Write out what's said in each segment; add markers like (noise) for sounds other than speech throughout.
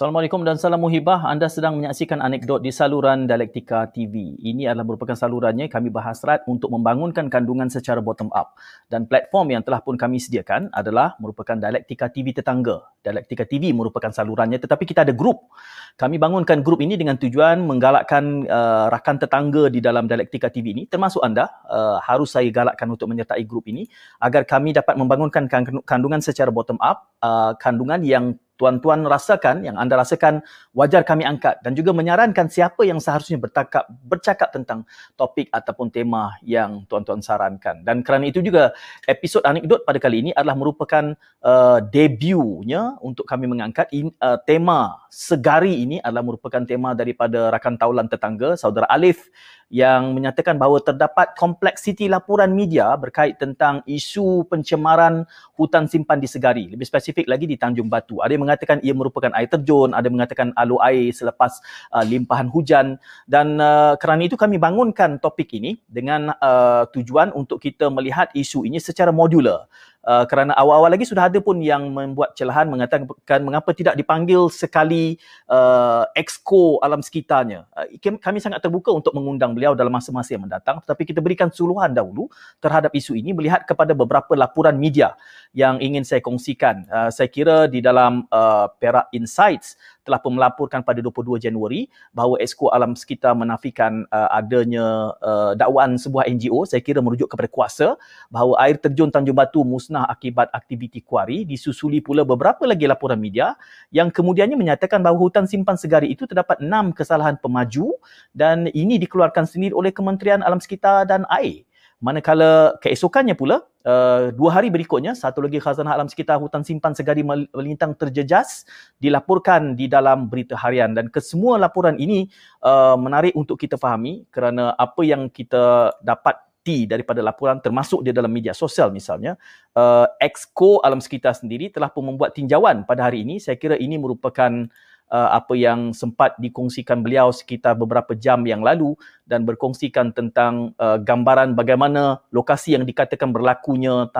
Assalamualaikum dan salam muhibah. Anda sedang menyaksikan anekdot di saluran Dialektika TV. Ini adalah merupakan salurannya kami berhasrat untuk membangunkan kandungan secara bottom up. Dan platform yang telah pun kami sediakan adalah merupakan Dialektika TV tetangga. Dialektika TV merupakan salurannya tetapi kita ada grup. Kami bangunkan grup ini dengan tujuan menggalakkan uh, rakan tetangga di dalam Dialektika TV ini termasuk anda uh, harus saya galakkan untuk menyertai grup ini agar kami dapat membangunkan kandungan secara bottom up, uh, kandungan yang tuan-tuan rasakan, yang anda rasakan wajar kami angkat dan juga menyarankan siapa yang seharusnya bercakap, bercakap tentang topik ataupun tema yang tuan-tuan sarankan. Dan kerana itu juga episod anekdot pada kali ini adalah merupakan uh, debutnya untuk kami mengangkat in, uh, tema segari ini adalah merupakan tema daripada rakan taulan tetangga saudara Alif yang menyatakan bahawa terdapat kompleksiti laporan media berkait tentang isu pencemaran hutan simpan di Segari. Lebih spesifik lagi di Tanjung Batu. Ada yang mengatakan ia merupakan air terjun, ada yang mengatakan alu air selepas uh, limpahan hujan dan uh, kerana itu kami bangunkan topik ini dengan uh, tujuan untuk kita melihat isu ini secara modular. Uh, kerana awal-awal lagi sudah ada pun yang membuat celahan mengatakan mengapa tidak dipanggil sekali uh, exco alam sekitarnya. Uh, kami sangat terbuka untuk mengundang beliau dalam masa-masa yang mendatang tetapi kita berikan suluhan dahulu terhadap isu ini melihat kepada beberapa laporan media yang ingin saya kongsikan. Uh, saya kira di dalam uh, Perak Insights telah pun melaporkan pada 22 Januari bahawa Exco Alam Sekitar menafikan uh, adanya uh, dakwaan sebuah NGO saya kira merujuk kepada kuasa bahawa air terjun Tanjung Batu musnah akibat aktiviti kuari disusuli pula beberapa lagi laporan media yang kemudiannya menyatakan bahawa hutan simpan segari itu terdapat enam kesalahan pemaju dan ini dikeluarkan sendiri oleh Kementerian Alam Sekitar dan Air manakala keesokannya pula uh, dua hari berikutnya satu lagi khazanah alam sekitar hutan simpan segari melintang terjejas dilaporkan di dalam berita harian. Dan kesemua laporan ini uh, menarik untuk kita fahami kerana apa yang kita dapat daripada laporan termasuk di dalam media sosial misalnya uh, Exco Alam Sekitar sendiri telah pun membuat tinjauan pada hari ini. Saya kira ini merupakan uh, apa yang sempat dikongsikan beliau sekitar beberapa jam yang lalu dan berkongsikan tentang uh, gambaran bagaimana lokasi yang dikatakan berlakunya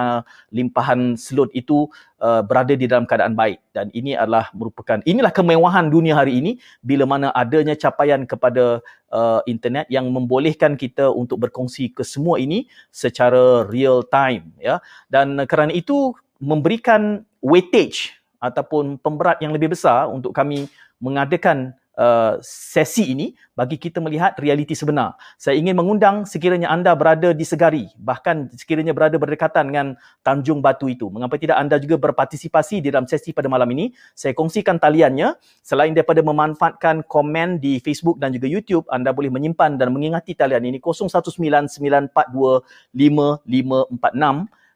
limpahan selut itu uh, berada di dalam keadaan baik. Dan ini adalah merupakan inilah kemewahan dunia hari ini bila mana adanya capaian kepada uh, internet yang membolehkan kita untuk berkongsi ke semua ini secara real time ya. Dan kerana itu memberikan weightage ataupun pemberat yang lebih besar untuk kami mengadakan uh, sesi ini bagi kita melihat realiti sebenar. Saya ingin mengundang sekiranya anda berada di Segari, bahkan sekiranya berada berdekatan dengan Tanjung Batu itu. Mengapa tidak anda juga berpartisipasi di dalam sesi pada malam ini? Saya kongsikan taliannya. Selain daripada memanfaatkan komen di Facebook dan juga YouTube, anda boleh menyimpan dan mengingati talian ini 0199425546.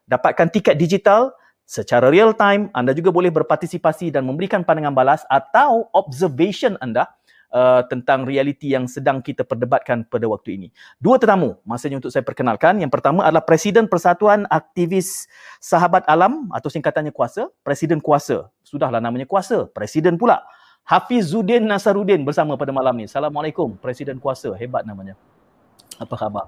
Dapatkan tiket digital secara real time anda juga boleh berpartisipasi dan memberikan pandangan balas atau observation anda uh, tentang realiti yang sedang kita perdebatkan pada waktu ini. Dua tetamu masanya untuk saya perkenalkan. Yang pertama adalah Presiden Persatuan Aktivis Sahabat Alam atau singkatannya Kuasa, Presiden Kuasa. Sudahlah namanya Kuasa, Presiden pula. Hafizuddin Nasaruddin bersama pada malam ini. Assalamualaikum Presiden Kuasa, hebat namanya. Apa khabar?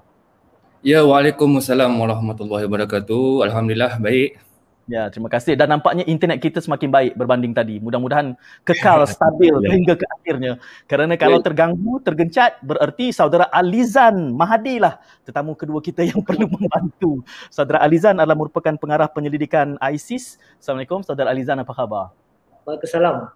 Ya, Waalaikumsalam warahmatullahi wabarakatuh. Alhamdulillah baik. Ya, terima kasih. Dan nampaknya internet kita semakin baik berbanding tadi. Mudah-mudahan kekal (laughs) stabil ya. hingga ke akhirnya. Kerana kalau ya. terganggu, tergencat, bererti saudara Alizan Mahadi lah tetamu kedua kita yang (laughs) perlu membantu. Saudara Alizan adalah merupakan pengarah penyelidikan ISIS. Assalamualaikum, saudara Alizan apa khabar? Waalaikumsalam.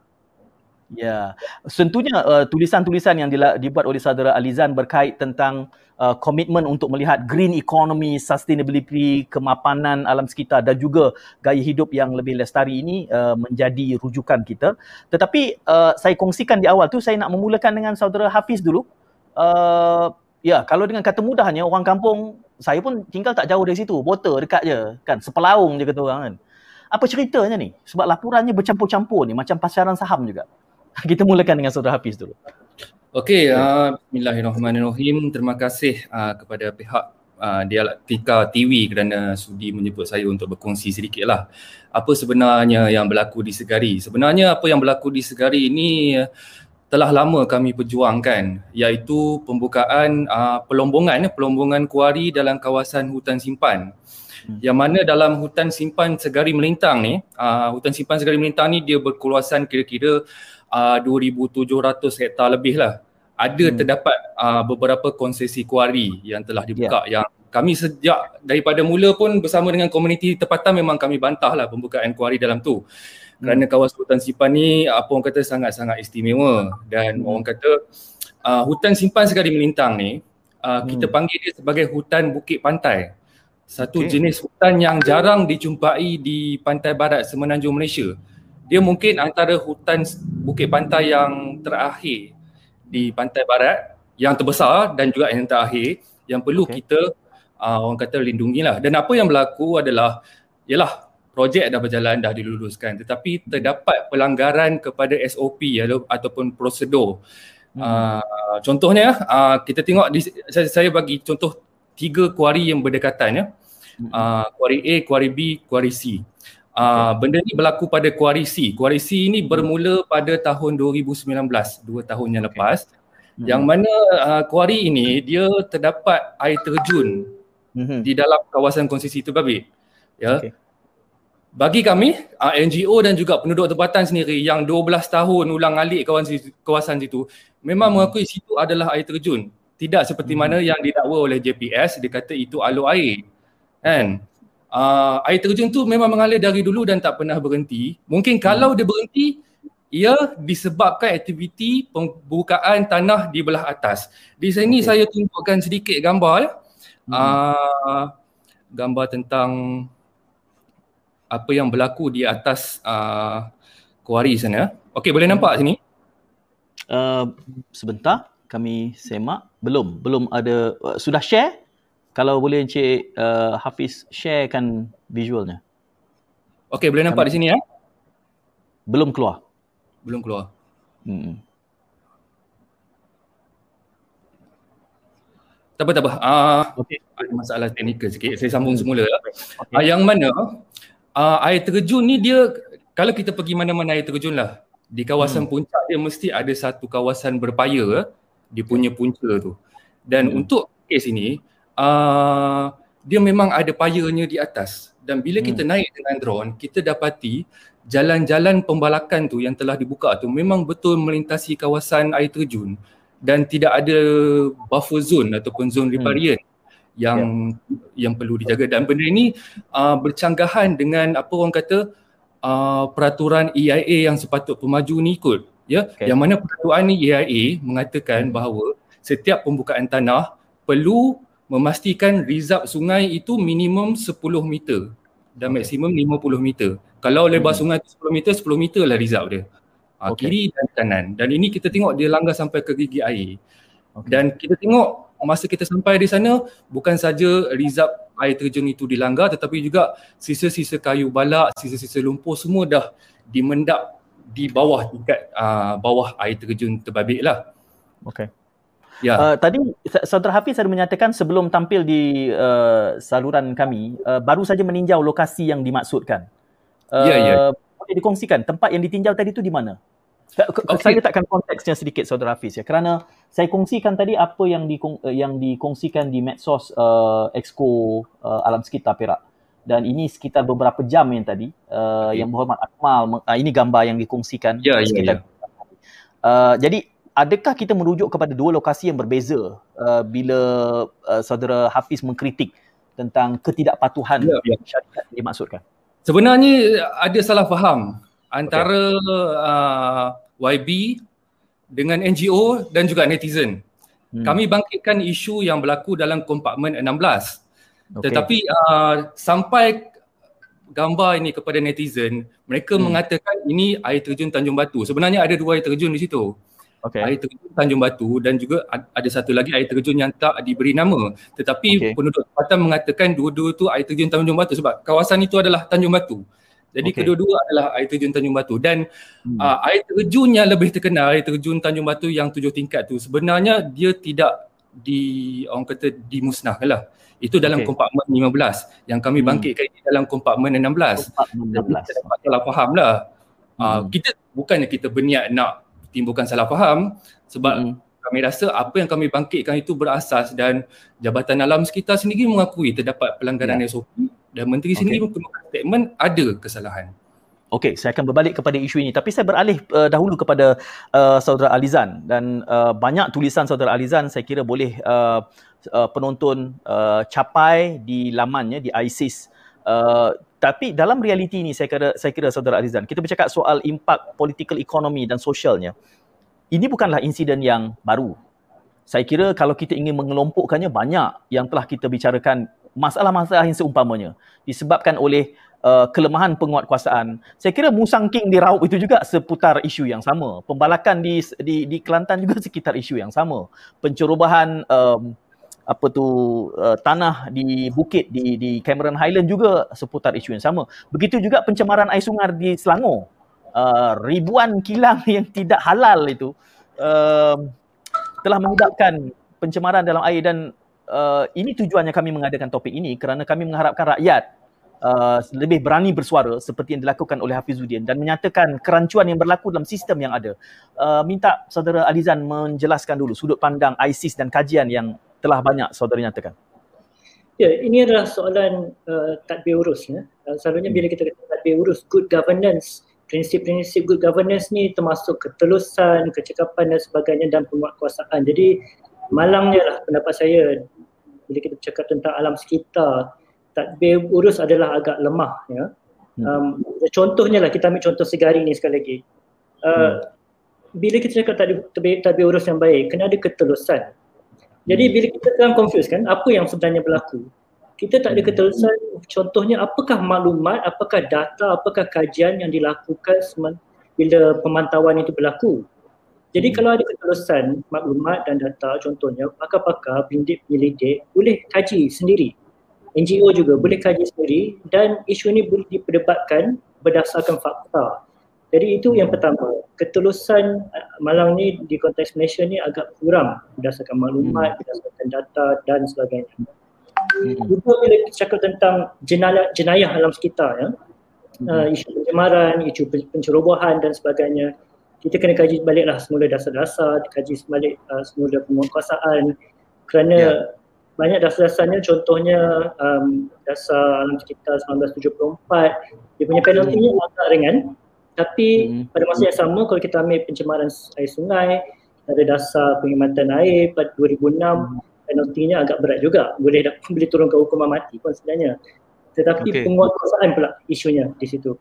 Ya, tentunya uh, tulisan-tulisan yang dibuat oleh saudara Alizan berkait tentang uh, komitmen untuk melihat green economy, sustainability, kemapanan alam sekitar dan juga gaya hidup yang lebih lestari ini uh, menjadi rujukan kita. Tetapi uh, saya kongsikan di awal tu saya nak memulakan dengan saudara Hafiz dulu. Uh, ya, kalau dengan kata mudahnya orang kampung saya pun tinggal tak jauh dari situ, botol dekat je kan, sepelaung je kata orang kan. Apa ceritanya ni? Sebab laporannya bercampur-campur ni macam pasaran saham juga. (laughs) Kita mulakan dengan Saudara Hafiz dulu. Okey, uh, bismillahirrahmanirrahim. Terima kasih uh, kepada pihak uh, Dialektika TV kerana sudi menyebut saya untuk berkongsi sedikit lah. Apa sebenarnya yang berlaku di Segari? Sebenarnya apa yang berlaku di Segari ini uh, telah lama kami perjuangkan iaitu pembukaan uh, pelombongan pelombongan kuari dalam kawasan hutan simpan Hmm. Yang mana dalam hutan simpan Segari Melintang ni, uh, hutan simpan Segari Melintang ni dia berkeluasan kira-kira uh, 2700 hektar lebih lah. Ada hmm. terdapat uh, beberapa konsesi kuari yang telah dibuka yeah. yang kami sejak daripada mula pun bersama dengan komuniti tempatan memang kami bantah lah pembukaan kuari dalam tu. Hmm. Kerana kawasan hutan simpan ni apa orang kata sangat-sangat istimewa dan hmm. orang kata uh, hutan simpan Segari Melintang ni uh, hmm. kita panggil dia sebagai hutan bukit pantai satu okay. jenis hutan yang jarang dijumpai di pantai barat semenanjung Malaysia. Dia mungkin antara hutan bukit pantai yang terakhir di pantai barat yang terbesar dan juga yang terakhir yang perlu okay. kita uh, orang kata lindungilah. Dan apa yang berlaku adalah ialah projek dah berjalan dah diluluskan tetapi terdapat pelanggaran kepada SOP ataupun prosedur. Hmm. Uh, contohnya uh, kita tengok di, saya, saya bagi contoh tiga kuari yang berdekatan ya uh, kuari A, kuari B, kuari C. Uh, benda ni berlaku pada. Kuari C ini bermula pada tahun 2019, dua tahun yang lepas. Mm-hmm. Yang mana uh, kuari ini dia terdapat air terjun mm-hmm. di dalam kawasan konsesi terbabit. Ya. Okay. Bagi kami, uh, NGO dan juga penduduk tempatan sendiri yang 12 tahun ulang alik kawasan, kawasan situ, memang mm-hmm. mengakui situ adalah air terjun. Tidak seperti mm-hmm. mana yang didakwa oleh JPS, dia kata itu alur air kan uh, air terjun tu memang mengalir dari dulu dan tak pernah berhenti. Mungkin kalau dia berhenti ia disebabkan aktiviti pembukaan tanah di belah atas. Di sini okay. saya tunjukkan sedikit gambar ya hmm. uh, gambar tentang apa yang berlaku di atas uh, kuari sana. Okey boleh nampak sini? Uh, sebentar kami semak. Belum belum ada uh, sudah share kalau boleh Encik uh, Hafiz sharekan visualnya. Okey, boleh nampak Kami... di sini ya? Belum keluar. Belum keluar. Hmm. Tak apa, tak apa. Uh, okay. Ada masalah teknikal sikit. Saya sambung semula. Okay. Uh, yang mana uh, air terjun ni dia, kalau kita pergi mana-mana air terjun lah, di kawasan hmm. puncak dia mesti ada satu kawasan berpaya di punya punca tu. Dan hmm. untuk kes ini, uh, dia memang ada payanya di atas dan bila hmm. kita naik dengan drone kita dapati jalan-jalan pembalakan tu yang telah dibuka tu memang betul melintasi kawasan air terjun dan tidak ada buffer zone ataupun zone hmm. riparian hmm. yang yeah. yang perlu dijaga dan benda ini uh, bercanggahan dengan apa orang kata uh, peraturan EIA yang sepatut pemaju ni ikut ya okay. yang mana peraturan ni EIA mengatakan bahawa setiap pembukaan tanah perlu memastikan rizab sungai itu minimum 10 meter dan maksimum 50 meter. Kalau lebar hmm. sungai itu 10 meter, 10 meter lah rizab dia. Ha, okay. Kiri dan kanan. Dan ini kita tengok dia langgar sampai ke gigi air. Okay. Dan kita tengok masa kita sampai di sana bukan saja rizab air terjun itu dilanggar tetapi juga sisa-sisa kayu balak, sisa-sisa lumpur semua dah dimendap di bawah tingkat uh, bawah air terjun terbabit lah. Okay. Ya. Uh, tadi Saudara Hafiz ada menyatakan sebelum tampil di uh, saluran kami uh, baru saja meninjau lokasi yang dimaksudkan. Uh, ya, ya. Boleh dikongsikan tempat yang ditinjau tadi itu di mana? Okay. Saya letakkan konteksnya sedikit Saudara Hafiz ya kerana saya kongsikan tadi apa yang di yang dikongsikan di medsos uh, Exco uh, Alam Sekitar Perak dan ini sekitar beberapa jam yang tadi uh, okay. yang berhormat Akmal uh, ini gambar yang dikongsikan ya, ya, ya. Uh, jadi adakah kita merujuk kepada dua lokasi yang berbeza uh, bila uh, saudara Hafiz mengkritik tentang ketidakpatuhan ya, ya. syarikat yang dimaksudkan? Sebenarnya ada salah faham antara okay. uh, YB dengan NGO dan juga netizen. Hmm. Kami bangkitkan isu yang berlaku dalam kompartmen 16. Okay. Tetapi uh, sampai gambar ini kepada netizen, mereka hmm. mengatakan ini air terjun Tanjung Batu. Sebenarnya ada dua air terjun di situ okay. air terjun Tanjung Batu dan juga ada satu lagi air terjun yang tak diberi nama tetapi okay. penduduk tempatan mengatakan dua-dua tu air terjun Tanjung Batu sebab kawasan itu adalah Tanjung Batu jadi okay. kedua-dua adalah air terjun Tanjung Batu dan hmm. uh, air terjun yang lebih terkenal air terjun Tanjung Batu yang tujuh tingkat tu sebenarnya dia tidak di orang kata dimusnahkan lah itu dalam okay. kompartmen 15 yang kami hmm. bangkitkan hmm. dalam kompartmen 16 kompartmen 16 kita dapat salah faham lah uh, hmm. kita bukannya kita berniat nak timbulkan salah faham sebab mm. kami rasa apa yang kami bangkitkan itu berasas dan Jabatan Alam Sekitar sendiri mengakui terdapat pelanggaran yeah. SOP dan menteri okay. sendiri pun keluarkan statement ada kesalahan. Okey, saya akan berbalik kepada isu ini tapi saya beralih uh, dahulu kepada uh, saudara Alizan dan uh, banyak tulisan saudara Alizan saya kira boleh uh, uh, penonton uh, capai di lamannya di ISIS. Uh, tapi dalam realiti ini saya kira saya kira saudara Alizan kita bercakap soal impak political ekonomi dan sosialnya. Ini bukanlah insiden yang baru. Saya kira kalau kita ingin mengelompokkannya banyak yang telah kita bicarakan masalah-masalah yang seumpamanya disebabkan oleh uh, kelemahan penguatkuasaan. Saya kira Musang King di Raup itu juga seputar isu yang sama. Pembalakan di di di Kelantan juga (laughs) sekitar isu yang sama. Pencerobohan um, apa tu uh, tanah di bukit di di Cameron Highland juga seputar isu yang sama. Begitu juga pencemaran air sungai di Selangor. Uh, ribuan kilang (laughs) yang tidak halal itu uh, telah menyebabkan pencemaran dalam air dan uh, ini tujuannya kami mengadakan topik ini kerana kami mengharapkan rakyat uh, lebih berani bersuara seperti yang dilakukan oleh Hafizuddin dan menyatakan kerancuan yang berlaku dalam sistem yang ada. Uh, minta saudara Alizan menjelaskan dulu sudut pandang ISIS dan kajian yang telah banyak saudara nyatakan. Ya, ini adalah soalan uh, tadbir urus. Ya. Uh, selalunya bila kita kata tadbir urus, good governance, prinsip-prinsip good governance ni termasuk ketelusan, kecekapan dan sebagainya dan penguatkuasaan. Jadi malangnya lah pendapat saya bila kita bercakap tentang alam sekitar, tadbir urus adalah agak lemah ya. Hmm. Um, contohnya lah kita ambil contoh segari ni sekali lagi. Uh, hmm. Bila kita cakap tadbir, tadbir urus yang baik, kena ada ketelusan. Jadi hmm. bila kita tengah confuse kan, apa yang sebenarnya berlaku? Kita tak ada hmm. ketelusan, contohnya apakah maklumat, apakah data, apakah kajian yang dilakukan bila pemantauan itu berlaku? Jadi hmm. kalau ada ketelusan maklumat dan data contohnya, pakar-pakar, bindik penyelidik boleh kaji sendiri. NGO juga boleh kaji sendiri dan isu ini boleh diperdebatkan berdasarkan fakta. Jadi itu yang pertama, ketulusan uh, Malang ni di konteks Malaysia ni agak kurang berdasarkan maklumat, hmm. berdasarkan data dan sebagainya. Hmm. Juga bila kita cakap tentang jenayah, jenayah alam sekitar ya, hmm. uh, isu pencemaran, isu pencerobohan dan sebagainya, kita kena kaji baliklah semula dasar-dasar, kaji balik uh, semula penguatkuasaan kerana yeah. banyak dasar-dasarnya contohnya um, dasar alam sekitar 1974 dia punya penaltinya hmm. agak ringan tapi hmm. pada masa yang sama kalau kita ambil pencemaran air sungai ada dasar penghematan air pada 2006 hmm. penaltinya agak berat juga boleh (laughs) boleh turun ke hukuman mati pun sebenarnya tetapi okay. penguatkuasaan pula isunya di situ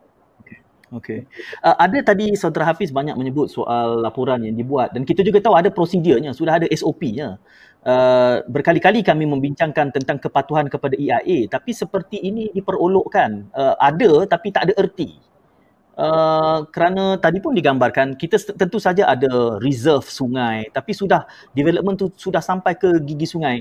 Okey. Uh, ada tadi saudara Hafiz banyak menyebut soal laporan yang dibuat dan kita juga tahu ada prosedurnya, sudah ada SOP-nya. Uh, berkali-kali kami membincangkan tentang kepatuhan kepada EIA tapi seperti ini diperolokkan. Uh, ada tapi tak ada erti. Uh, kerana tadi pun digambarkan kita tentu saja ada reserve sungai tapi sudah development tu sudah sampai ke gigi sungai.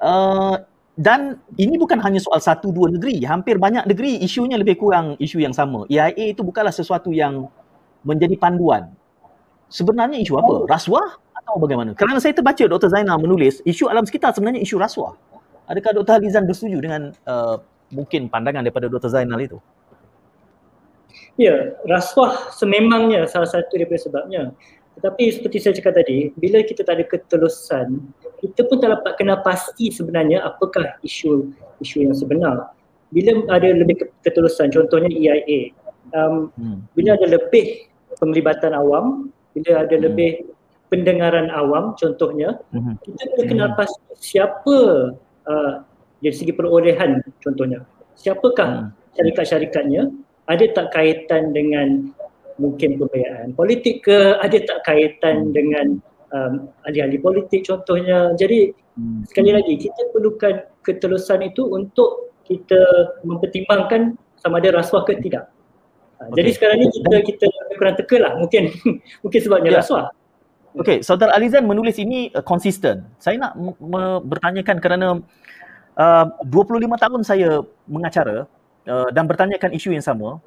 Uh, dan ini bukan hanya soal satu dua negeri, hampir banyak negeri isunya lebih kurang isu yang sama. EIA itu bukanlah sesuatu yang menjadi panduan. Sebenarnya isu apa? Rasuah atau bagaimana? Kerana saya terbaca Dr. Zainal menulis isu alam sekitar sebenarnya isu rasuah. Adakah Dr. Halizan bersetuju dengan uh, mungkin pandangan daripada Dr. Zainal itu? Ya, rasuah sememangnya salah satu daripada sebabnya. Tetapi seperti saya cakap tadi, bila kita tak ada ketelusan, kita pun tak dapat kena pasti sebenarnya apakah isu isu yang sebenar. Bila ada lebih ketelusan, contohnya EIA, um, hmm. bila ada lebih penglibatan awam, bila ada hmm. lebih pendengaran awam contohnya, hmm. kita boleh kena hmm. pasti siapa uh, dari segi perolehan contohnya. Siapakah hmm. syarikat-syarikatnya, ada tak kaitan dengan mungkin pembiayaan politik ke ada tak kaitan hmm. dengan um, ahli-ahli politik contohnya jadi hmm. sekali lagi kita perlukan ketelusan itu untuk kita mempertimbangkan sama ada rasuah ke tidak okay. jadi sekarang ni kita kita kurang teka lah mungkin (laughs) mungkin sebabnya yeah. rasuah Okey, saudara Alizan menulis ini uh, konsisten. Saya nak bertanyakan kerana uh, 25 tahun saya mengacara uh, dan bertanyakan isu yang sama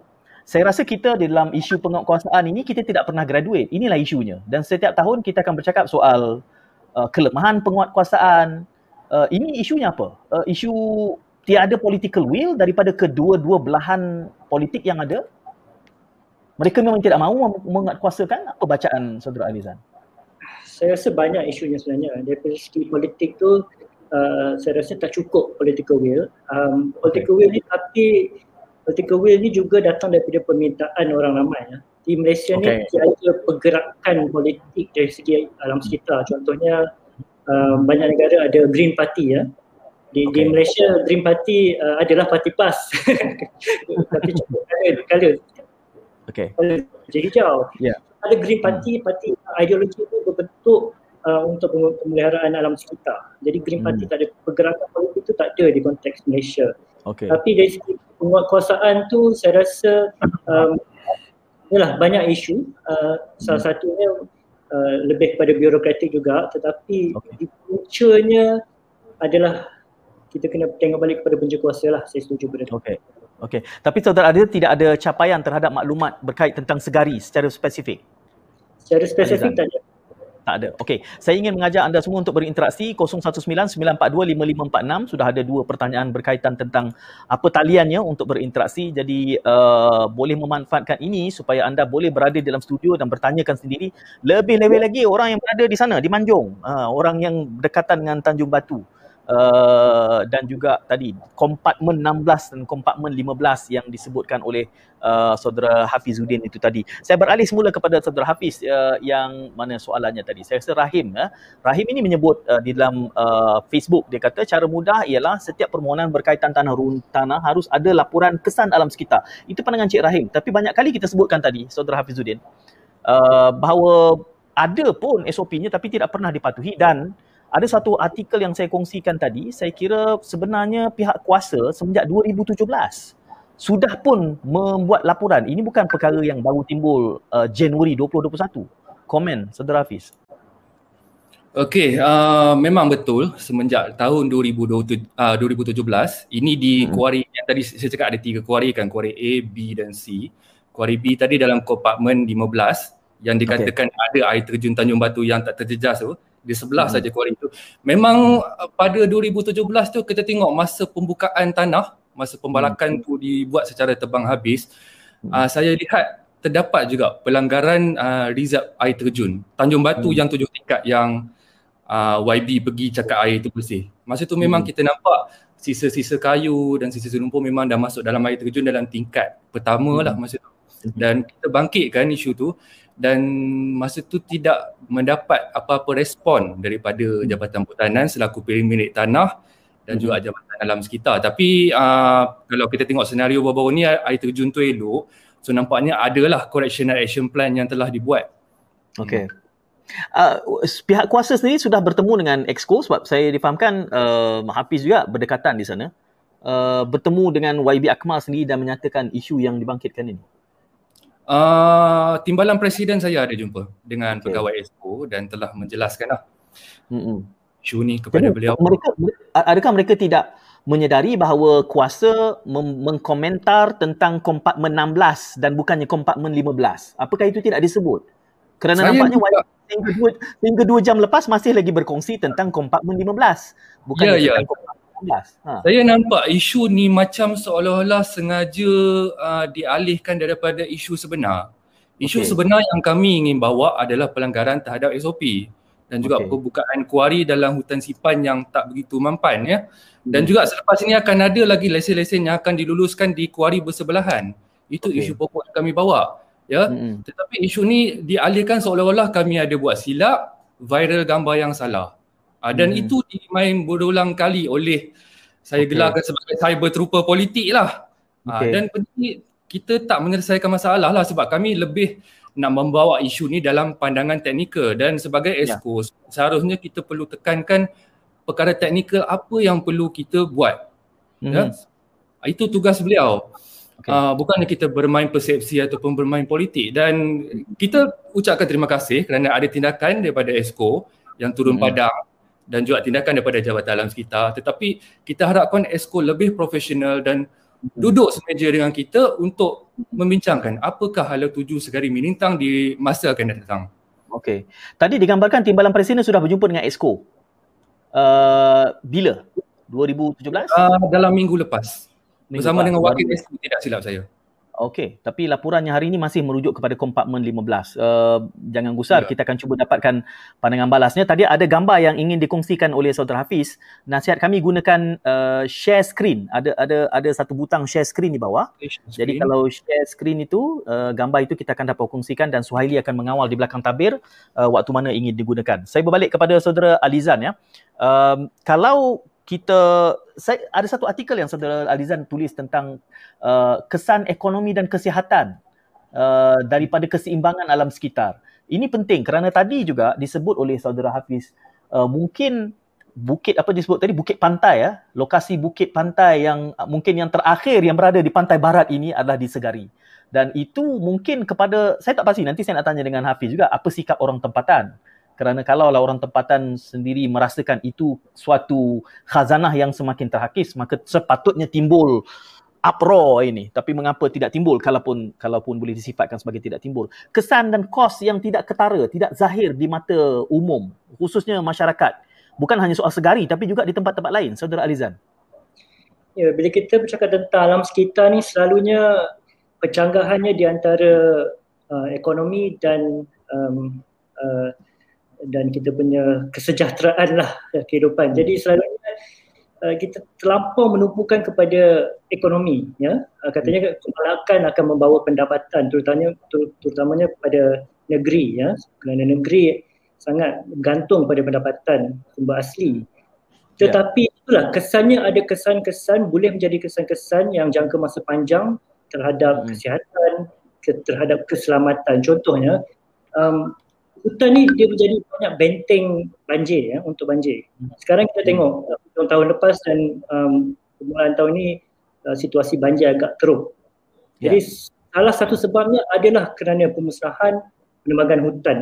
saya rasa kita dalam isu penguatkuasaan ini kita tidak pernah graduate. Inilah isunya. Dan setiap tahun kita akan bercakap soal uh, kelemahan penguatkuasaan. Uh, ini isunya apa? Uh, isu tiada political will daripada kedua-dua belahan politik yang ada. Mereka memang tidak mahu menguatkuasakan. Apa bacaan saudara Alizan? Saya rasa banyak isunya sebenarnya. Dari segi politik tu uh, saya rasa tak cukup political will. Um, political okay. will ni tapi political will ni juga datang daripada permintaan orang ramai. Ya. Di Malaysia okay. ni ada pergerakan politik dari segi alam sekitar. Contohnya um, banyak negara ada Green Party ya. Di, okay. di Malaysia Green Party uh, adalah parti PAS. (laughs) tapi cukup color, color. Okay. Color hijau. Yeah. Ada Green Party, parti ideologi itu berbentuk uh, untuk pemeliharaan alam sekitar. Jadi Green Party hmm. tak ada pergerakan politik itu tak ada di konteks Malaysia. Okay. Tapi dari segi penguatkuasaan tu saya rasa um, yalah, banyak isu. Uh, salah hmm. satunya uh, lebih kepada birokratik juga tetapi okay. di puncanya adalah kita kena tengok balik kepada punca kuasa lah. Saya setuju pada itu. Okay. Okey. Tapi saudara ada tidak ada capaian terhadap maklumat berkait tentang segari secara spesifik? Secara spesifik tak ada. Tak ada. Okey. Saya ingin mengajak anda semua untuk berinteraksi 0199425546 sudah ada dua pertanyaan berkaitan tentang apa taliannya untuk berinteraksi. Jadi uh, boleh memanfaatkan ini supaya anda boleh berada dalam studio dan bertanyakan sendiri. Lebih-lebih lagi orang yang berada di sana di Manjung, uh, orang yang berdekatan dengan Tanjung Batu. Uh, dan juga tadi kompartmen 16 dan kompartmen 15 yang disebutkan oleh uh, saudara Hafizuddin itu tadi. Saya beralih semula kepada saudara Hafiz uh, yang mana soalannya tadi. Saya rasa Rahim uh, Rahim ini menyebut uh, di dalam uh, Facebook dia kata cara mudah ialah setiap permohonan berkaitan tanah run tanah harus ada laporan kesan alam sekitar. Itu pandangan Cik Rahim. Tapi banyak kali kita sebutkan tadi saudara Hafizuddin uh, bahawa ada pun SOP-nya tapi tidak pernah dipatuhi dan ada satu artikel yang saya kongsikan tadi, saya kira sebenarnya pihak kuasa semenjak 2017 sudah pun membuat laporan. Ini bukan perkara yang baru timbul uh, Januari 2021. Komen, Saudara Hafiz. Okey, uh, memang betul semenjak tahun 2020, uh, 2017 ini di hmm. kuari yang tadi saya cakap ada tiga kuari kan, kuari A, B dan C. Kuari B tadi dalam kompartmen 15 yang dikatakan okay. ada air terjun Tanjung Batu yang tak terjejas tu di sebelah hmm. saja kuari itu. Memang uh, pada 2017 tu kita tengok masa pembukaan tanah, masa pembalakan hmm. tu dibuat secara tebang habis, hmm. uh, saya lihat terdapat juga pelanggaran uh, rizab air terjun. Tanjung Batu hmm. yang tujuh tingkat yang uh, YB pergi cakap air itu bersih. Masa tu memang hmm. kita nampak sisa-sisa kayu dan sisa-sisa lumpur memang dah masuk dalam air terjun dalam tingkat pertama lah hmm. masa tu. Dan kita bangkitkan isu tu dan masa tu tidak mendapat apa-apa respon daripada hmm. Jabatan Pertahanan selaku pemilik tanah dan hmm. juga Jabatan Alam Sekitar. Tapi uh, kalau kita tengok senario baru-baru ni air terjun tu elok, so nampaknya adalah correctional action plan yang telah dibuat. Okay. Uh, pihak kuasa sendiri sudah bertemu dengan Exco sebab saya difahamkan uh, Hafiz juga berdekatan di sana. Uh, bertemu dengan YB Akmal sendiri dan menyatakan isu yang dibangkitkan ini. Uh, timbalan presiden saya ada jumpa dengan okay. pegawai Expo dan telah menjelaskan lah mm-hmm. isu ni kepada Jadi, beliau. Mereka, adakah mereka tidak menyedari bahawa kuasa mem- mengkomentar tentang kompartmen 16 dan bukannya kompartmen 15? Apakah itu tidak disebut? Kerana saya nampaknya juga, hingga, dua, hingga dua jam lepas masih lagi berkongsi tentang kompartmen 15. Bukan ya, ya. kompartmen Ha. Saya nampak isu ni macam seolah-olah sengaja uh, dialihkan daripada isu sebenar. Isu okay. sebenar yang kami ingin bawa adalah pelanggaran terhadap SOP dan juga okay. pembukaan kuari dalam hutan sipan yang tak begitu mampan ya. Dan hmm. juga selepas ini akan ada lagi lesen-lesen yang akan diluluskan di kuari bersebelahan. Itu okay. isu pokok yang kami bawa ya. Hmm. Tetapi isu ni dialihkan seolah-olah kami ada buat silap, viral gambar yang salah. Uh, dan hmm. itu dimain berulang kali oleh saya okay. gelarkan sebagai cyber trooper politik lah. Okay. Uh, dan penting kita tak menyelesaikan masalah lah sebab kami lebih nak membawa isu ni dalam pandangan teknikal dan sebagai ya. seharusnya kita perlu tekankan perkara teknikal apa yang perlu kita buat. Mm-hmm. Ya? Ah, itu tugas beliau. Okay. Uh, bukannya kita bermain persepsi ataupun bermain politik dan kita ucapkan terima kasih kerana ada tindakan daripada ESCO yang turun mm-hmm. padang dan juga tindakan daripada Jabatan Alam Sekitar tetapi kita harapkan ESCO lebih profesional dan duduk semeja dengan kita untuk membincangkan apakah hala tuju Segari Milintang di masa akan datang. Okey. Tadi digambarkan Timbalan Presiden sudah berjumpa dengan ESCO. Uh, bila? 2017? Uh, dalam minggu lepas. Minggu bersama lepas. dengan wakil ESCO tidak silap saya. Okey, tapi laporannya hari ini masih merujuk kepada kompartmen 15. Uh, jangan gusar, ya. kita akan cuba dapatkan pandangan balasnya. Tadi ada gambar yang ingin dikongsikan oleh saudara Hafiz. Nasihat kami gunakan uh, share screen. Ada ada ada satu butang share screen di bawah. Screen. Jadi kalau share screen itu, uh, gambar itu kita akan dapat kongsikan dan Suhaili akan mengawal di belakang tabir uh, waktu mana ingin digunakan. Saya berbalik kepada saudara Alizan ya. Um, kalau kita saya ada satu artikel yang saudara Alizan tulis tentang uh, kesan ekonomi dan kesihatan uh, daripada keseimbangan alam sekitar. Ini penting kerana tadi juga disebut oleh saudara Hafiz uh, mungkin bukit apa disebut tadi? Bukit pantai ya. Lokasi bukit pantai yang uh, mungkin yang terakhir yang berada di pantai barat ini adalah di Segari. Dan itu mungkin kepada saya tak pasti nanti saya nak tanya dengan Hafiz juga apa sikap orang tempatan? Kerana kalau orang tempatan sendiri merasakan itu suatu khazanah yang semakin terhakis maka sepatutnya timbul uproar ini. Tapi mengapa tidak timbul kalaupun kalaupun boleh disifatkan sebagai tidak timbul? Kesan dan kos yang tidak ketara tidak zahir di mata umum khususnya masyarakat. Bukan hanya soal segari tapi juga di tempat-tempat lain saudara Alizan. Ya bila kita bercakap tentang alam sekitar ni selalunya pencanggahannya di antara uh, ekonomi dan um, uh, dan kita punya kesejahteraan lah kehidupan. Jadi selalunya uh, kita terlampau menumpukan kepada ekonomi ya. Uh, katanya kemalakkan akan membawa pendapatan terutamanya terutamanya kepada negeri ya. Kerana negeri sangat gantung pada pendapatan sumber asli. Ya. Tetapi itulah kesannya ada kesan-kesan boleh menjadi kesan-kesan yang jangka masa panjang terhadap hmm. kesihatan, terhadap keselamatan. Contohnya um, hutan ni dia menjadi banyak benteng banjir ya untuk banjir. Sekarang kita tengok uh, tahun lepas dan um, permulaan tahun ini uh, situasi banjir agak teruk. Ya. Jadi salah satu sebabnya adalah kerana pemusnahan penebangan hutan.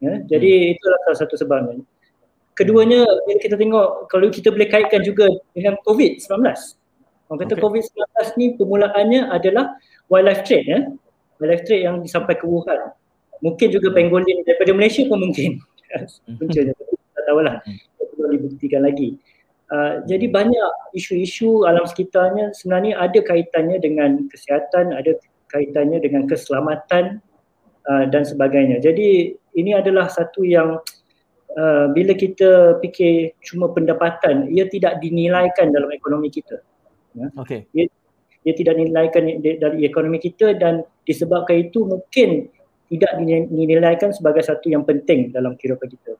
Ya. Jadi hmm. itulah salah satu sebabnya. Keduanya bila kita tengok kalau kita boleh kaitkan juga dengan COVID-19. Orang kata okay. COVID-19 ni permulaannya adalah wildlife trade ya. Wildlife trade yang disampaikan ke Wuhan mungkin juga pangolin daripada Malaysia pun mungkin. (laughs) Puncanya tak tahulah. Perlu dibuktikan lagi. Uh, jadi banyak isu-isu alam sekitarnya. Sebenarnya ada kaitannya dengan kesihatan ada kaitannya dengan keselamatan uh, dan sebagainya. Jadi ini adalah satu yang uh, bila kita fikir cuma pendapatan ia tidak dinilaikan dalam ekonomi kita. Ya. Okey. Ia, ia tidak dinilaikan dari ekonomi kita dan disebabkan itu mungkin tidak dinilaikan sebagai satu yang penting dalam kehidupan kita.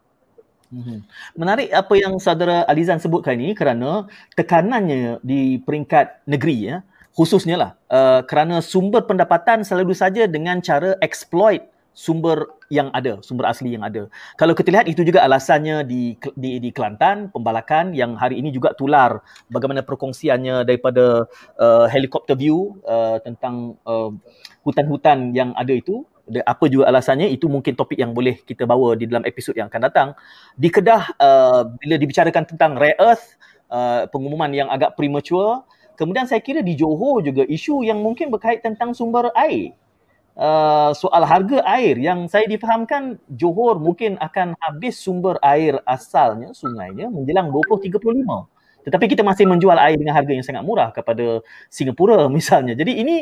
Mhm. Menarik apa yang saudara Alizan sebutkan ini kerana tekanannya di peringkat negeri ya khususnya lah uh, kerana sumber pendapatan selalu saja dengan cara exploit sumber yang ada, sumber asli yang ada. Kalau kita lihat itu juga alasannya di di, di Kelantan, pembalakan yang hari ini juga tular bagaimana perkongsiannya daripada uh, helikopter view uh, tentang uh, hutan-hutan yang ada itu apa juga alasannya itu mungkin topik yang boleh kita bawa di dalam episod yang akan datang. Di Kedah uh, bila dibicarakan tentang rare earth uh, pengumuman yang agak premature kemudian saya kira di Johor juga isu yang mungkin berkait tentang sumber air. Uh, soal harga air yang saya difahamkan Johor mungkin akan habis sumber air asalnya sungainya menjelang 2035 tetapi kita masih menjual air dengan harga yang sangat murah kepada Singapura (laughs) misalnya. Jadi ini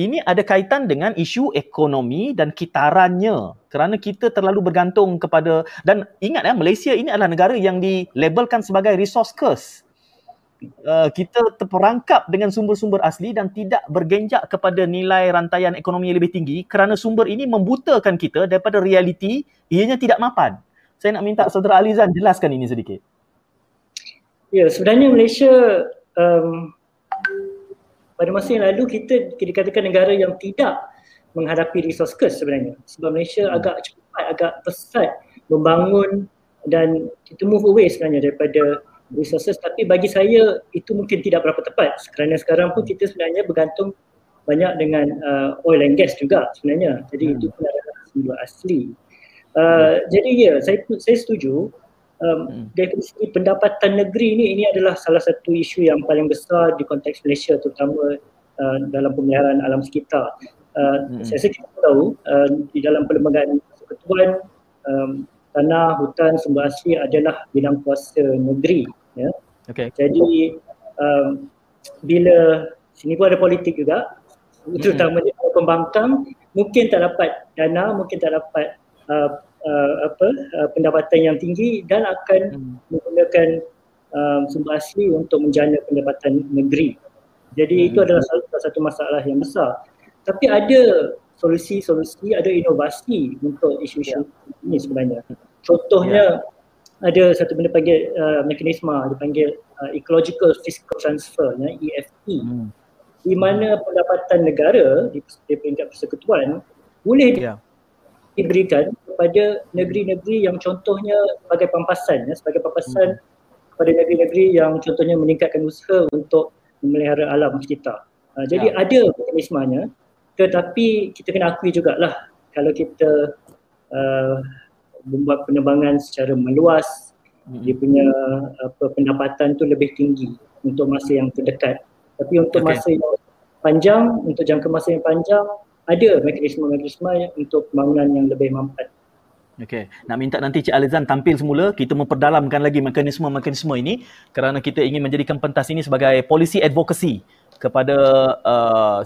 ini ada kaitan dengan isu ekonomi dan kitarannya kerana kita terlalu bergantung kepada dan ingat ya Malaysia ini adalah negara yang dilabelkan sebagai resource curse. Uh, kita terperangkap dengan sumber-sumber asli dan tidak bergenjak kepada nilai rantaian ekonomi yang lebih tinggi kerana sumber ini membutakan kita daripada realiti ianya tidak mapan. Saya nak minta saudara Alizan jelaskan ini sedikit. Ya, sebenarnya Malaysia um, pada masa yang lalu kita dikatakan negara yang tidak menghadapi resource curse sebenarnya sebab Malaysia hmm. agak cepat agak pesat membangun dan kita move away sebenarnya daripada resources tapi bagi saya itu mungkin tidak berapa tepat kerana sekarang pun kita sebenarnya bergantung banyak dengan uh, oil and gas juga sebenarnya jadi hmm. itu pun adalah sumber asli uh, hmm. jadi ya saya saya setuju um, hmm. dari segi pendapatan negeri ini ini adalah salah satu isu yang paling besar di konteks Malaysia terutama uh, dalam pemeliharaan alam sekitar. Uh, hmm. Saya rasa kita tahu uh, di dalam perlembagaan persekutuan um, tanah, hutan, sumber asli adalah bidang kuasa negeri. Ya. Okay. Jadi um, bila sini pun ada politik juga, terutamanya pembangkang mungkin tak dapat dana, mungkin tak dapat uh, uh, apa uh, pendapatan yang tinggi dan akan hmm. menggunakan uh, sumber asli untuk menjana pendapatan negeri. Jadi hmm. itu adalah salah satu masalah yang besar. Tapi ada solusi-solusi, ada inovasi untuk isu-isu yeah. ini sebenarnya. Contohnya yeah. ada satu benda panggil uh, mekanisme dipanggil uh, ecological fiscal transfer ya EFT. Hmm di mana pendapatan negara di, di peringkat persekutuan boleh yeah. Diberikan kepada negeri-negeri yang contohnya sebagai pampasan ya, sebagai pampasan hmm. kepada negeri-negeri yang contohnya meningkatkan usaha untuk memelihara alam sekitar. Uh, jadi yeah. ada mekanismenya tetapi kita kena akui jugalah kalau kita uh, membuat penerbangan secara meluas hmm. dia punya apa pendapatan tu lebih tinggi untuk masa yang terdekat tapi untuk okay. masa yang panjang, untuk jangka masa yang panjang, ada mekanisme-mekanisme untuk pembangunan yang lebih mampat. Okey, nak minta nanti Cik Alizan tampil semula, kita memperdalamkan lagi mekanisme-mekanisme ini kerana kita ingin menjadikan pentas ini sebagai polisi advocacy kepada uh,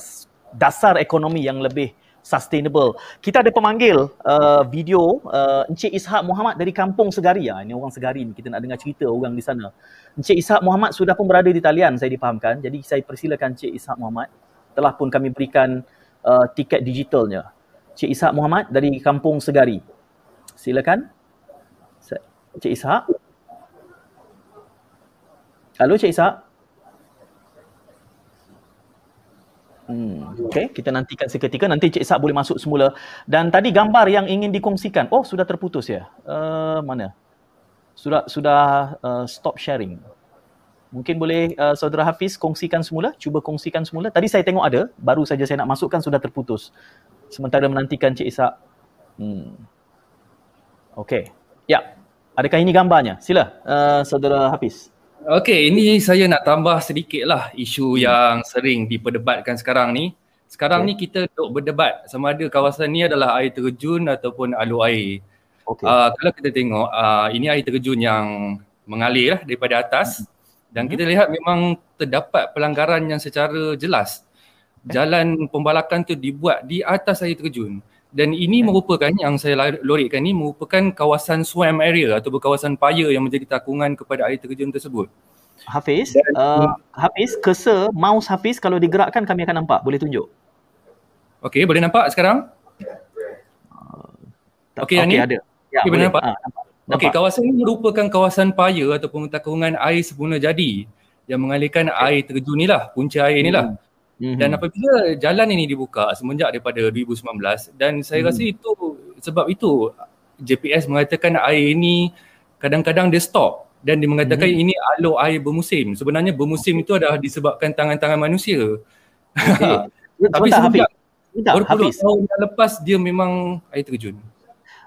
dasar ekonomi yang lebih sustainable. Kita ada pemanggil uh, video uh, Encik Ishak Muhammad dari Kampung Segari. Ya, ini orang Segari ni. Kita nak dengar cerita orang di sana. Encik Ishak Muhammad sudah pun berada di talian saya dipahamkan. Jadi saya persilakan Encik Ishak Muhammad. Telah pun kami berikan uh, tiket digitalnya. Encik Ishak Muhammad dari Kampung Segari. Silakan. Encik Ishak. Halo Encik Ishak. Hmm, okay, kita nantikan seketika. Nanti Cik Sak boleh masuk semula. Dan tadi gambar yang ingin dikongsikan. Oh, sudah terputus ya? Uh, mana? Sudah sudah uh, stop sharing. Mungkin boleh uh, saudara Hafiz kongsikan semula. Cuba kongsikan semula. Tadi saya tengok ada. Baru saja saya nak masukkan sudah terputus. Sementara menantikan Cik Isak. Hmm. Okay. Ya. Adakah ini gambarnya? Sila uh, saudara Hafiz. Okey, ini saya nak tambah sedikit lah isu hmm. yang sering diperdebatkan sekarang ni. Sekarang okay. ni kita duk berdebat sama ada kawasan ni adalah air terjun ataupun alur air. Okay. Uh, kalau kita tengok, uh, ini air terjun yang mengalir lah daripada atas hmm. Dan hmm. kita lihat memang terdapat pelanggaran yang secara jelas. Okay. Jalan pembalakan tu dibuat di atas air terjun dan ini merupakan yang saya lorikkan ni merupakan kawasan swam area atau kawasan paya yang menjadi takungan kepada air terjun tersebut. Hafiz, dan, uh, Hafiz, cursor mouse Hafiz kalau digerakkan kami akan nampak. Boleh tunjuk. Okey, boleh nampak sekarang? Uh, Okey, okay, ada. Ya, okay, boleh nampak. Ha, nampak. Okey, kawasan ini merupakan kawasan paya ataupun takungan air sempurna jadi yang mengalirkan air terjun ni lah, punca air ni lah. Hmm. Mm-hmm. Dan apabila jalan ini dibuka semenjak daripada 2019 dan saya mm. rasa itu sebab itu JPS mengatakan air ini kadang-kadang dia stop dan dia mengatakan mm. ini alur air bermusim. Sebenarnya bermusim itu adalah disebabkan tangan-tangan manusia. Okay. (laughs) Tapi sebenarnya berpuluh tahun yang lepas dia memang air terjun.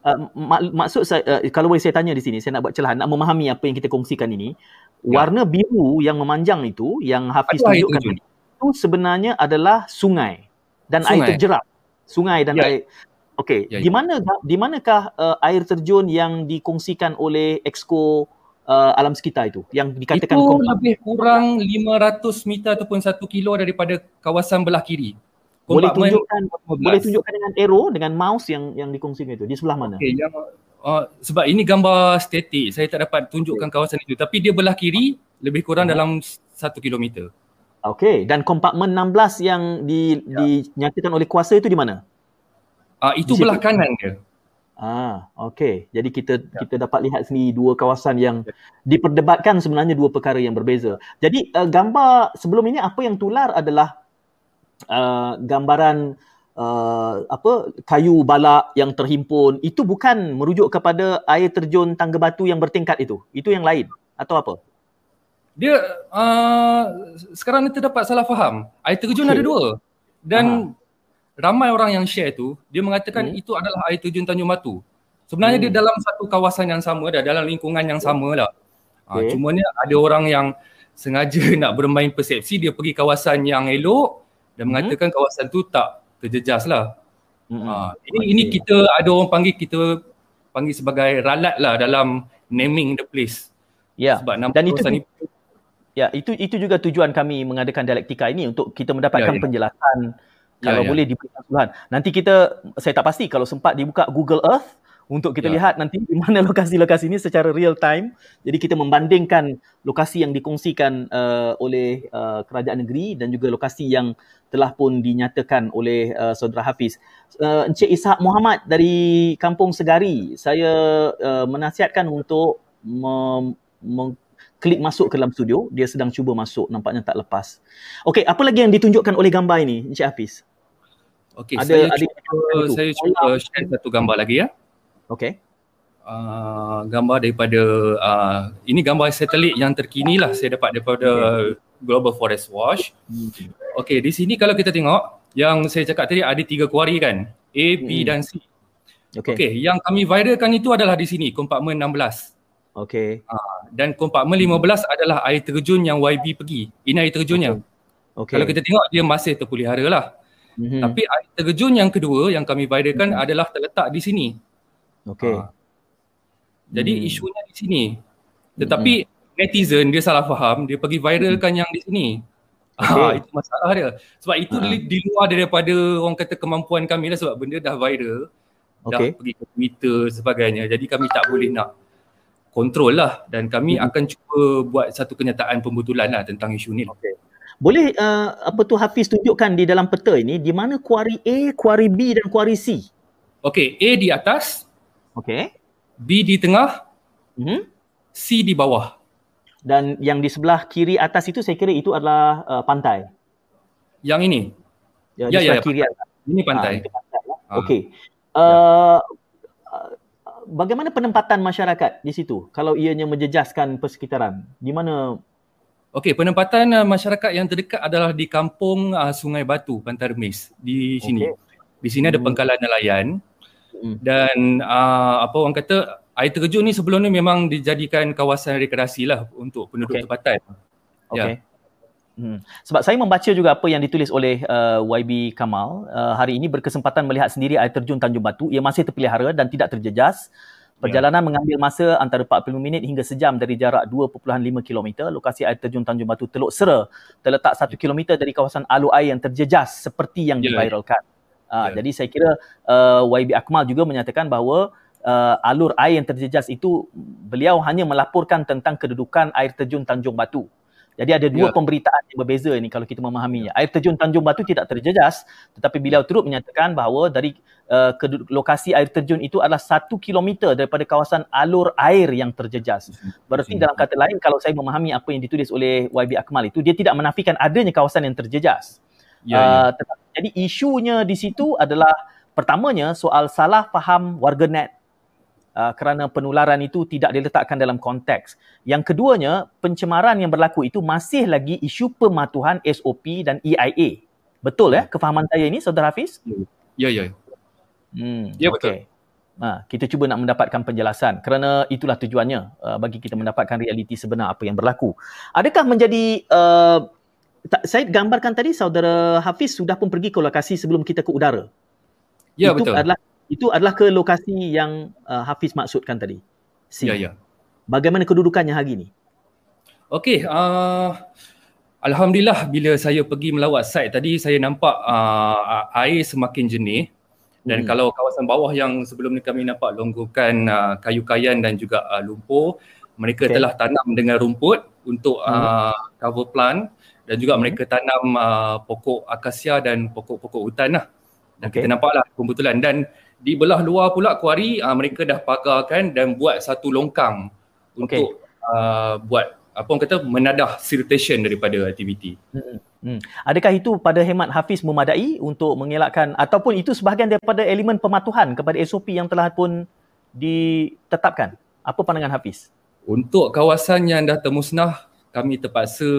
Uh, mak- maksud saya uh, kalau boleh saya tanya di sini saya nak buat celah nak memahami apa yang kita kongsikan ini ya. warna biru yang memanjang itu yang Hafiz tunjukkan tadi itu sebenarnya adalah sungai dan sungai. air terjeram. Sungai dan ya. air. Okey, ya, ya. di mana di manakah uh, air terjun yang dikongsikan oleh Exco uh, alam sekitar itu yang dikatakan itu lebih kurang 500 meter ataupun 1 kilo daripada kawasan belah kiri. Boleh tunjukkan boleh tunjukkan dengan arrow dengan mouse yang yang dikongsikan itu di sebelah mana? Okey, yang uh, sebab ini gambar statik, saya tak dapat tunjukkan okay. kawasan itu tapi dia belah kiri lebih kurang hmm. dalam 1 kilometer. Okey, dan kompartmen 16 yang di, ya. dinyatakan oleh kuasa itu di mana? Ah uh, itu belah kanan dia. Ah, okey. Jadi kita ya. kita dapat lihat sini dua kawasan yang ya. diperdebatkan sebenarnya dua perkara yang berbeza. Jadi uh, gambar sebelum ini apa yang tular adalah uh, gambaran uh, apa kayu balak yang terhimpun. Itu bukan merujuk kepada air terjun tangga batu yang bertingkat itu. Itu yang lain atau apa? dia uh, sekarang ni terdapat salah faham. Air terjun okay. ada dua. Dan Aha. ramai orang yang share tu, dia mengatakan hmm. itu adalah air terjun Tanjung Batu. Sebenarnya hmm. dia dalam satu kawasan yang sama dah, dalam lingkungan yang sama lah. Okay. Uh, cuma ni ada orang yang sengaja (laughs) nak bermain persepsi, dia pergi kawasan yang elok dan hmm. mengatakan kawasan tu tak terjejas lah. Hmm. Uh, ini, okay. ini kita ada orang panggil kita panggil sebagai ralat lah dalam naming the place. Ya. Yeah. Sebab nama dan itu ni Ya, itu itu juga tujuan kami mengadakan dialektika ini untuk kita mendapatkan ya, ya. penjelasan Kalau ya, boleh diberikan suluhan. Nanti kita, saya tak pasti kalau sempat dibuka Google Earth untuk kita ya. lihat nanti di mana (laughs) lokasi-lokasi ini secara real time. Jadi kita membandingkan lokasi yang dikongsikan uh, oleh uh, kerajaan negeri dan juga lokasi yang telah pun dinyatakan oleh uh, saudara Hafiz. Uh, Encik Ishak Muhammad dari Kampung Segari, saya uh, menasihatkan untuk mem- mem- klik masuk ke dalam studio. Dia sedang cuba masuk, nampaknya tak lepas. Okey, apa lagi yang ditunjukkan oleh gambar ini, Encik Hafiz? Okey, saya, ada cuba, saya cuba share satu gambar lagi ya. Okey. Uh, gambar daripada uh, ini gambar satelit yang terkini lah saya dapat daripada Global Forest Watch. Hmm. Okey, di sini kalau kita tengok yang saya cakap tadi ada tiga kuari kan, A, B hmm. dan C. Okey, okay, yang kami viralkan itu adalah di sini, kompartmen 16. Okey. Uh, dan kompartmen 15 adalah air terjun yang YB pergi. Ini air terjunnya. Okay. Okay. Kalau kita tengok dia masih terpelihara lah. Mm-hmm. Tapi air terjun yang kedua yang kami viralkan mm-hmm. adalah terletak di sini. Okey. Uh, jadi mm. isunya di sini. Tetapi mm-hmm. netizen dia salah faham, dia pergi viralkan mm-hmm. yang di sini. Okay. Ah, (laughs) itu masalah dia. Sebab itu uh. di luar daripada orang kata kemampuan kami lah sebab benda dah viral. Okay. Dah pergi ke Twitter sebagainya. Jadi kami tak boleh nak kontrol lah dan kami hmm. akan cuba buat satu kenyataan pembetulan lah tentang isu ni. Okay. Boleh uh, apa tu Hafiz tunjukkan di dalam peta ini di mana kuari A, kuari B dan kuari C? Okey, A di atas. Okey. B di tengah. Hmm. C di bawah. Dan yang di sebelah kiri atas itu saya kira itu adalah uh, pantai. Yang ini. Ya, ya, ya, ya kiri atas. Ini pantai. Ha, pantai ya. Okey. Uh, ya bagaimana penempatan masyarakat di situ kalau ianya menjejaskan persekitaran? Di mana? Okey, penempatan uh, masyarakat yang terdekat adalah di kampung uh, Sungai Batu, Pantai Remis di sini. Okay. Di sini ada hmm. pengkalan nelayan hmm. dan uh, apa orang kata air terjun ni sebelum ni memang dijadikan kawasan rekreasi lah untuk penduduk okay. tempatan. Okay. Ya. Hmm. Sebab saya membaca juga apa yang ditulis oleh uh, YB Kamal uh, hari ini berkesempatan melihat sendiri air terjun Tanjung Batu. Ia masih terpelihara dan tidak terjejas. Perjalanan yeah. mengambil masa antara 40 minit hingga sejam dari jarak 2.5 km. Lokasi air terjun Tanjung Batu Teluk Sera terletak 1 km dari kawasan alur air yang terjejas seperti yang yeah. diviralkan. Uh, yeah. Jadi saya kira uh, YB Akmal juga menyatakan bahawa uh, alur air yang terjejas itu beliau hanya melaporkan tentang kedudukan air terjun Tanjung Batu. Jadi ada dua ya. pemberitaan yang berbeza ini kalau kita memahaminya. Air terjun Tanjung Batu tidak terjejas tetapi beliau turut menyatakan bahawa dari uh, ke lokasi air terjun itu adalah satu kilometer daripada kawasan alur air yang terjejas. Berarti dalam kata lain kalau saya memahami apa yang ditulis oleh YB Akmal itu dia tidak menafikan adanya kawasan yang terjejas. Ya, uh, ya. Jadi isunya di situ adalah pertamanya soal salah faham warganet uh, kerana penularan itu tidak diletakkan dalam konteks. Yang keduanya, pencemaran yang berlaku itu masih lagi isu pematuhan SOP dan EIA. Betul ya kefahaman saya ini Saudara Hafiz? Ya, ya. Hmm, ya betul. Okay. Ha, kita cuba nak mendapatkan penjelasan kerana itulah tujuannya uh, bagi kita mendapatkan realiti sebenar apa yang berlaku. Adakah menjadi uh, tak, saya gambarkan tadi saudara Hafiz sudah pun pergi ke lokasi sebelum kita ke udara. Ya Itu betul. adalah itu adalah ke lokasi yang uh, Hafiz maksudkan tadi. Si. Ya, ya. Bagaimana kedudukannya hari ini? Okey, uh, Alhamdulillah bila saya pergi melawat site tadi saya nampak uh, air semakin jernih dan hmm. kalau kawasan bawah yang sebelum ni kami nampak longgokan uh, kayu kayan dan juga uh, lumpur mereka okay. telah tanam dengan rumput untuk hmm. uh, cover plant dan juga hmm. mereka tanam uh, pokok akasia dan pokok-pokok hutan lah. Dan okay. kita nampaklah kebetulan dan di belah luar pula kuari uh, mereka dah pagarkan dan buat satu longkang okay. untuk uh, buat apa orang kata menadah siltation daripada aktiviti. Hmm. Hmm. Adakah itu pada hemat Hafiz memadai untuk mengelakkan ataupun itu sebahagian daripada elemen pematuhan kepada SOP yang telah pun ditetapkan? Apa pandangan Hafiz? Untuk kawasan yang dah termusnah, kami terpaksa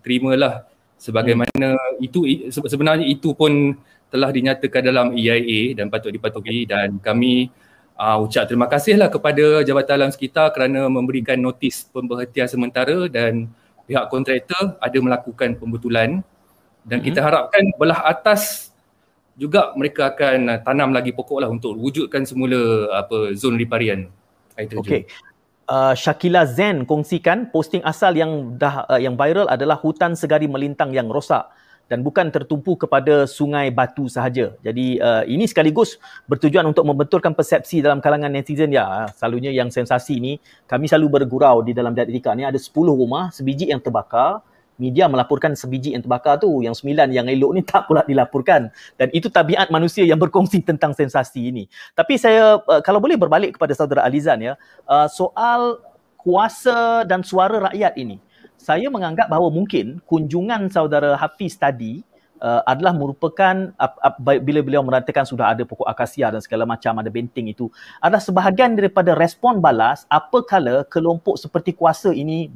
terimalah sebagaimana hmm. itu sebenarnya itu pun telah dinyatakan dalam EIA dan patut dipatuhi dan kami uh, ucap terima kasihlah kepada Jabatan Alam Sekitar kerana memberikan notis pemberhentian sementara dan pihak kontraktor ada melakukan pembetulan dan hmm kita harapkan belah atas juga mereka akan uh, tanam lagi pokok lah untuk wujudkan semula apa zon riparian air terjun. Okay. Uh, Shakila Zen kongsikan posting asal yang dah uh, yang viral adalah hutan segari melintang yang rosak dan bukan tertumpu kepada sungai batu sahaja. Jadi uh, ini sekaligus bertujuan untuk membetulkan persepsi dalam kalangan netizen ya. Selalunya yang sensasi ni kami selalu bergurau di dalam dialektika ni ada 10 rumah sebiji yang terbakar media melaporkan sebiji yang terbakar tu yang sembilan yang elok ni (laughs) tak pula dilaporkan. Dan itu tabiat manusia yang berkongsi tentang sensasi ini. Tapi saya uh, kalau boleh berbalik kepada saudara Alizan ya uh, soal kuasa dan suara rakyat ini. Saya menganggap bahawa mungkin kunjungan saudara Hafiz tadi uh, adalah merupakan uh, uh, bila beliau meratakan sudah ada pokok akasia dan segala macam ada benteng itu adalah sebahagian daripada respon balas apakala kelompok seperti kuasa ini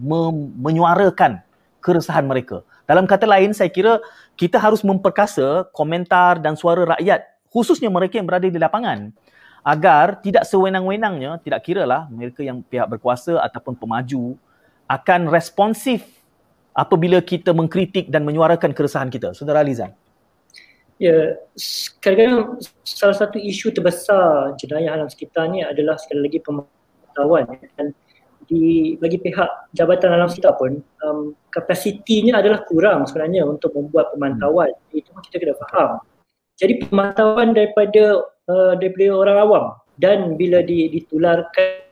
menyuarakan keresahan mereka. Dalam kata lain saya kira kita harus memperkasa komentar dan suara rakyat khususnya mereka yang berada di lapangan agar tidak sewenang-wenangnya tidak kiralah mereka yang pihak berkuasa ataupun pemaju akan responsif apabila kita mengkritik dan menyuarakan keresahan kita. Saudara Alizan. Ya, kadang-kadang salah satu isu terbesar jenayah alam sekitar ni adalah sekali lagi pemantauan dan di bagi pihak Jabatan Alam Sekitar pun um, kapasitinya adalah kurang sebenarnya untuk membuat pemantauan. Hmm. Itu kita kena faham. Jadi pemantauan daripada uh, daripada orang awam dan bila ditularkan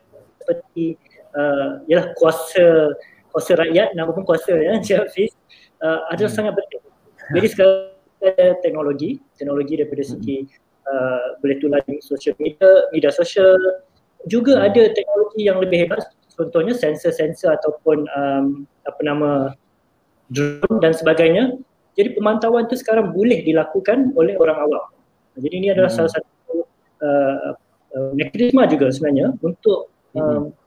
seperti uh, ialah kuasa kuasa rakyat nama pun kuasa ya (laughs) Encik Hafiz uh, adalah hmm. sangat penting. (laughs) Jadi sekarang ada teknologi, teknologi daripada segi uh, boleh tular di sosial media, media sosial juga hmm. ada teknologi yang lebih hebat contohnya sensor-sensor ataupun um, apa nama drone dan sebagainya. Jadi pemantauan itu sekarang boleh dilakukan oleh orang awam. Jadi ini adalah hmm. salah satu uh, uh, mekanisme juga sebenarnya untuk um, hmm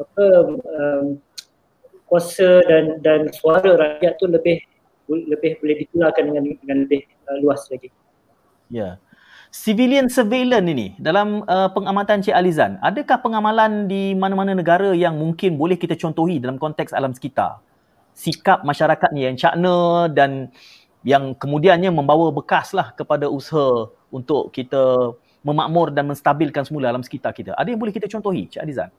apa um, kuasa dan dan suara rakyat tu lebih lebih boleh ditularkan dengan dengan lebih uh, luas lagi. Ya. Yeah. Civilian surveillance ini dalam uh, pengamatan Cik Alizan, adakah pengamalan di mana-mana negara yang mungkin boleh kita contohi dalam konteks alam sekitar? Sikap masyarakat yang cakna dan yang kemudiannya membawa bekaslah kepada usaha untuk kita memakmur dan menstabilkan semula alam sekitar kita. Ada yang boleh kita contohi, Cik Alizan?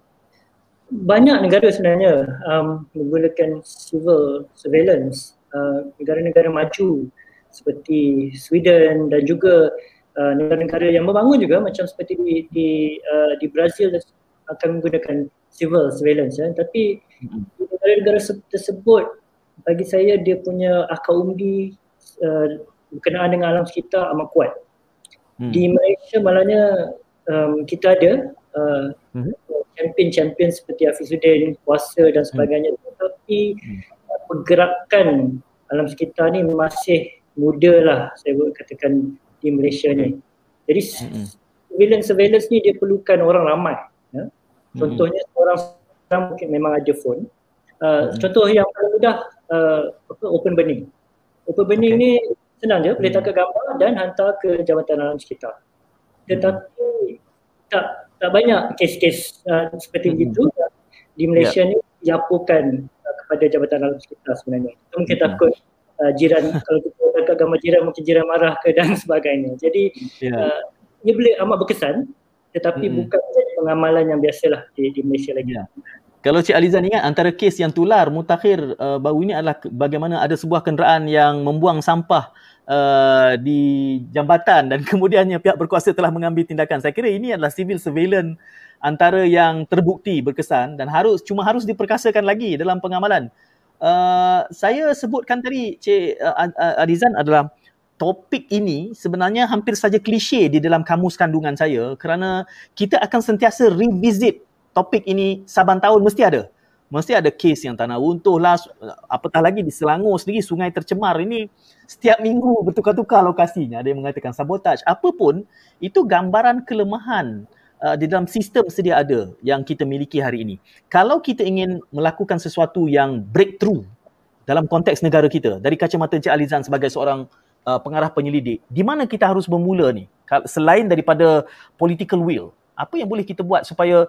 banyak negara sebenarnya um, menggunakan civil surveillance uh, negara-negara maju seperti Sweden dan juga uh, negara-negara yang membangun juga macam seperti di di, uh, di Brazil akan menggunakan civil surveillance ya. tapi di negara-negara tersebut bagi saya dia punya akar umbi uh, berkenaan dengan alam sekitar amat kuat. Hmm. Di Malaysia malahnya um, kita ada uh, hmm champion-champion seperti Hafizuddin, Kuasa dan sebagainya hmm. tetapi hmm. pergerakan alam sekitar ni masih muda lah saya boleh katakan di Malaysia ni. Jadi hmm. surveillance surveillance ni dia perlukan orang ramai. Ya? Hmm. Contohnya hmm. orang sekarang mungkin memang ada phone. Uh, hmm. Contoh yang paling mudah uh, apa, open burning. Open burning okay. ni senang je, boleh hmm. tangkap gambar dan hantar ke Jabatan Alam Sekitar. Tetapi tak tak banyak kes-kes uh, seperti hmm. itu di Malaysia yeah. ni dilaporkan uh, kepada Jabatan Alam Sekitar sebenarnya. Mungkin hmm. takut uh, jiran (laughs) kalau kita dekat gambar jiran mungkin jiran marah ke dan (laughs) sebagainya. Jadi yeah. uh, ia boleh amat berkesan tetapi hmm. bukan pengamalan yang biasalah di, di Malaysia lagi. Yeah. Kalau Cik Alizan ingat antara kes yang tular mutakhir uh, baru ini adalah bagaimana ada sebuah kenderaan yang membuang sampah uh, di jambatan dan (laughs) kemudiannya pihak berkuasa telah mengambil tindakan. Saya kira ini adalah civil surveillance antara yang terbukti berkesan dan harus cuma harus diperkasakan lagi dalam pengamalan. Uh, saya sebutkan tadi Cik uh, Alizan adalah topik ini sebenarnya hampir saja klise di dalam kamus kandungan saya kerana kita akan sentiasa revisit topik ini saban tahun mesti ada. Mesti ada kes yang tanah runtuh lah, apatah lagi di Selangor sendiri sungai tercemar ini setiap minggu bertukar-tukar lokasinya. Ada yang mengatakan sabotaj. Apapun itu gambaran kelemahan uh, di dalam sistem sedia ada yang kita miliki hari ini. Kalau kita ingin melakukan sesuatu yang breakthrough dalam konteks negara kita dari kacamata Encik Alizan sebagai seorang uh, pengarah penyelidik, di mana kita harus bermula ni? Selain daripada political will, apa yang boleh kita buat supaya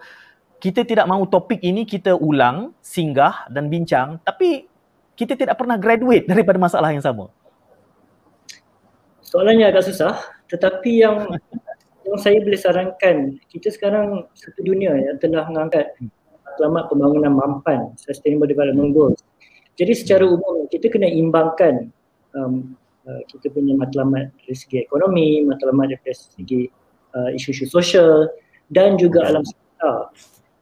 kita tidak mahu topik ini kita ulang, singgah dan bincang tapi kita tidak pernah graduate (laughs) daripada masalah yang sama. Soalannya agak susah tetapi yang yang saya boleh sarankan kita sekarang satu dunia yang telah mengangkat selamat pembangunan mampan sustainable development goals. Jadi secara umum kita kena imbangkan um, uh, kita punya matlamat dari segi ekonomi, matlamat dari segi uh, isu-isu sosial dan juga alam sekitar.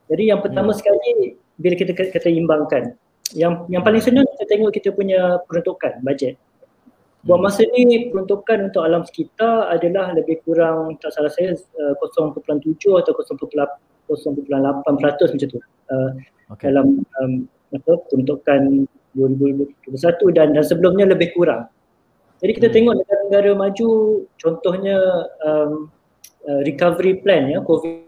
Jadi yang pertama hmm. sekali bila kita kata imbangkan, yang yang paling senang kita tengok kita punya peruntukan bajet. Buat masa ni peruntukan untuk alam sekitar adalah lebih kurang tak salah saya uh, 0.7 atau 0.8 0.8% macam tu. Uh, okay. dalam um, apa peruntukan 2021 dan dan sebelumnya lebih kurang. Jadi kita hmm. tengok negara-negara maju contohnya um, uh, recovery plan ya COVID